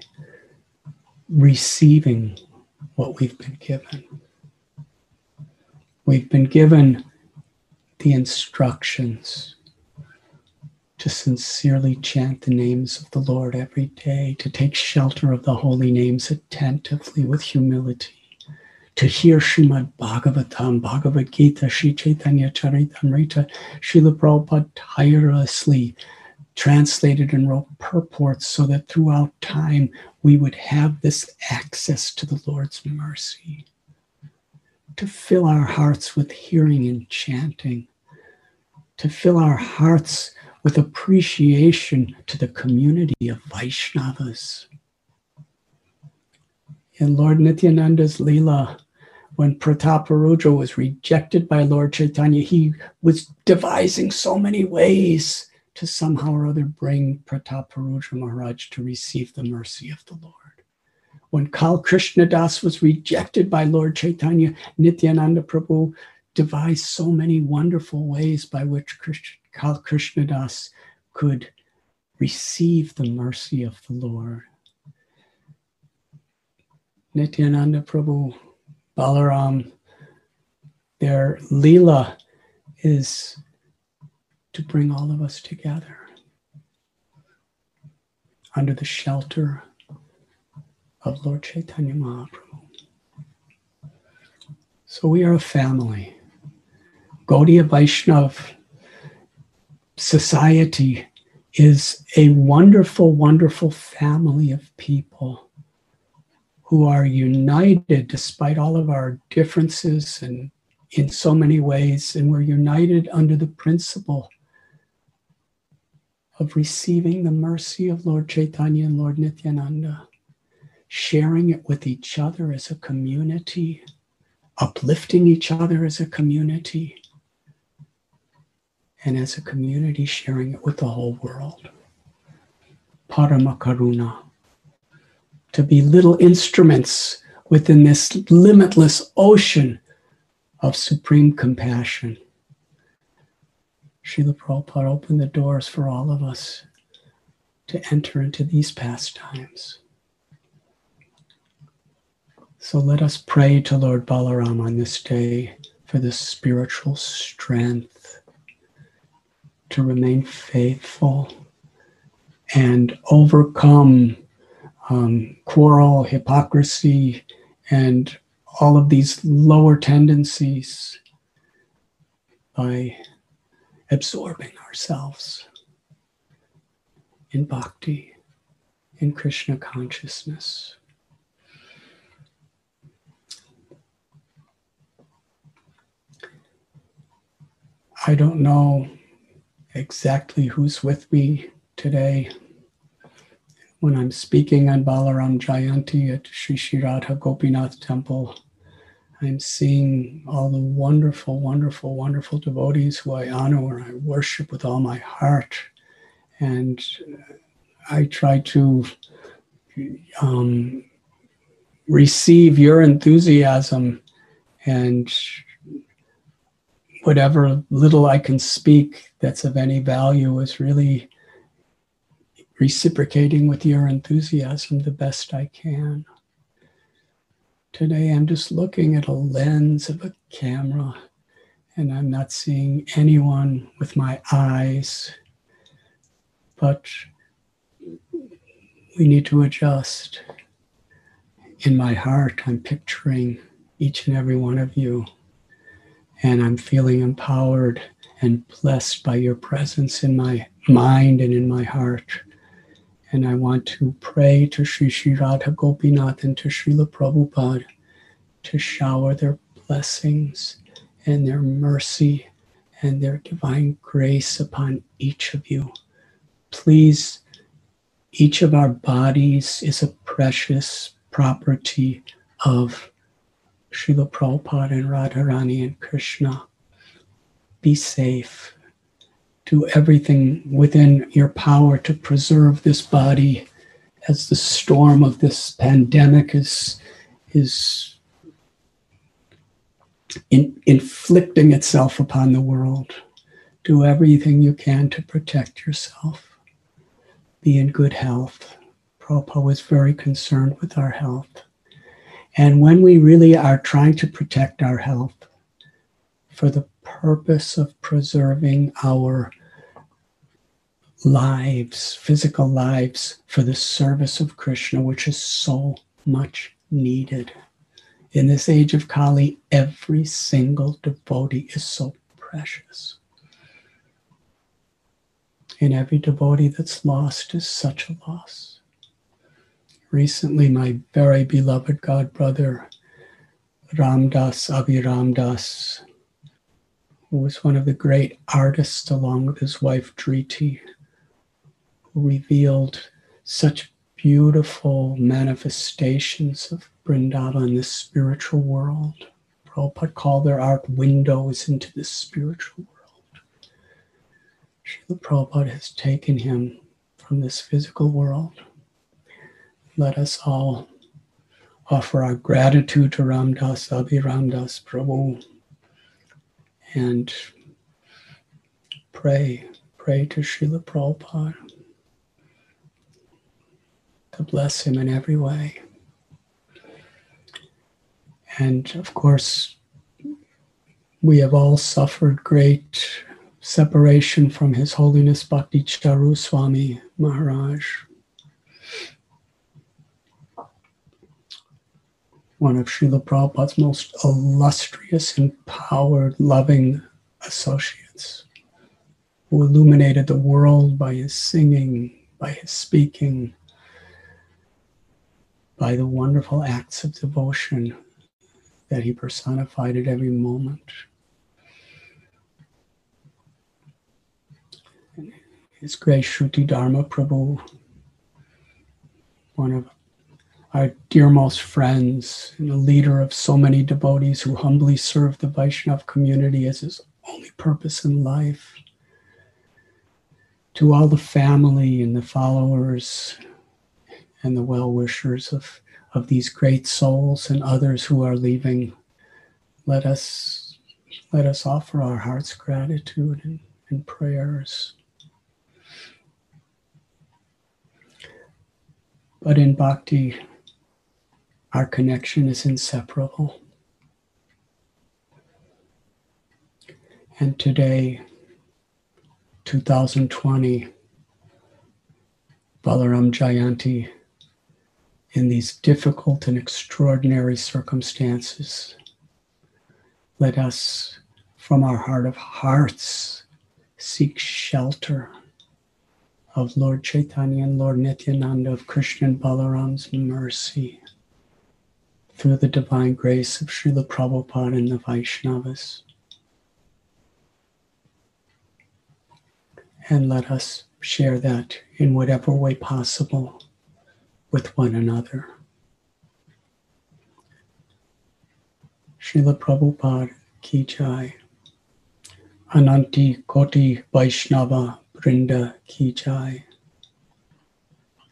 receiving what we've been given. We've been given the instructions to sincerely chant the names of the Lord every day, to take shelter of the holy names attentively with humility, to hear Srimad Bhagavatam, Bhagavad Gita, Sri Chaitanya Charitamrita, Srila Prabhupada tirelessly translated and wrote purports so that throughout time we would have this access to the Lord's mercy, to fill our hearts with hearing and chanting, to fill our hearts with appreciation to the community of Vaishnavas. In Lord Nityananda's Leela, when Prataparudra was rejected by Lord Chaitanya, he was devising so many ways to somehow or other bring Prataparudra Maharaj to receive the mercy of the Lord. When Kal Krishnadas was rejected by Lord Chaitanya, Nityananda Prabhu devised so many wonderful ways by which Krishna Krishnadas could receive the mercy of the Lord. Nityananda Prabhu, Balaram, their Leela is to bring all of us together under the shelter of Lord Chaitanya Mahaprabhu. So we are a family. Gaudiya Vaishnav society is a wonderful, wonderful family of people who are united despite all of our differences and in so many ways. And we're united under the principle of receiving the mercy of Lord Chaitanya and Lord Nityananda, sharing it with each other as a community, uplifting each other as a community and as a community sharing it with the whole world. Paramakaruna. To be little instruments within this limitless ocean of supreme compassion. Srila Prabhupada opened the doors for all of us to enter into these pastimes. So let us pray to Lord Balaram on this day for the spiritual strength to remain faithful and overcome um, quarrel, hypocrisy, and all of these lower tendencies by absorbing ourselves in bhakti, in Krishna consciousness. I don't know exactly who's with me today when I'm speaking on Balaram Jayanti at Sri Sri Radha Gopinath Temple. I'm seeing all the wonderful, wonderful, wonderful devotees who I honor and I worship with all my heart. And I try to um, receive your enthusiasm and whatever little I can speak that's of any value is really reciprocating with your enthusiasm the best I can. Today I'm just looking at a lens of a camera and I'm not seeing anyone with my eyes, but we need to adjust. In my heart, I'm picturing each and every one of you, and I'm feeling empowered and blessed by your presence in my mind and in my heart. And I want to pray to Sri Sri Radha Gopinath and to Srila Prabhupada to shower their blessings and their mercy and their divine grace upon each of you. Please, each of our bodies is a precious property of Srila Prabhupada and Radharani and Krishna. Be safe do everything within your power to preserve this body as the storm of this pandemic is is in, inflicting itself upon the world. Do everything you can to protect yourself. Be in good health. Prabhupada was very concerned with our health. And when we really are trying to protect our health for the purpose of preserving our lives, physical lives, for the service of Krishna, which is so much needed. In this age of Kali, every single devotee is so precious. And every devotee that's lost is such a loss. Recently, my very beloved God brother, Ramdas Abhiram Das, who was one of the great artists along with his wife Dhriti, who revealed such beautiful manifestations of Vrindavan in the spiritual world. Prabhupada called their art windows into the spiritual world. Srila Prabhupada has taken him from this physical world. Let us all offer our gratitude to Ramdas, Abhiramdas Prabhu, and pray, pray to Srila Prabhupada to bless him in every way. And of course, we have all suffered great separation from His Holiness Bhakti Charu Swami Maharaj. One of Srila Prabhupada's most illustrious, empowered, loving associates, who illuminated the world by his singing, by his speaking, by the wonderful acts of devotion that he personified at every moment. His Grace Shruti Dharma Prabhu, one of our dearmost friends and the leader of so many devotees who humbly serve the Vaishnav community as his only purpose in life. To all the family and the followers and the well wishers of, of these great souls and others who are leaving. Let us let us offer our heart's gratitude and, and prayers. But in bhakti, our connection is inseparable. And today, 2020, Balaram Jayanti, in these difficult and extraordinary circumstances, let us, from our heart of hearts, seek shelter of Lord Chaitanya and Lord Nityananda, of Krishna and Balaram's mercy through the divine grace of Srila Prabhupada and the Vaishnavas. And let us share that in whatever way possible with one another. Srila Prabhupada Ki Jai. Ananta Koti Vaishnava Brinda Ki Jai.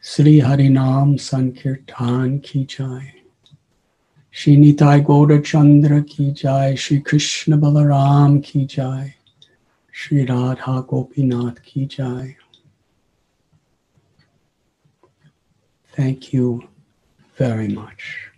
Sri Harinam Sankirtan Ki Jai. Shri Nitai Chandra Ki Jai. Shri Krishna Balaram Ki Jai. Shri Radha Gopinath Ki Jai. Thank you very much.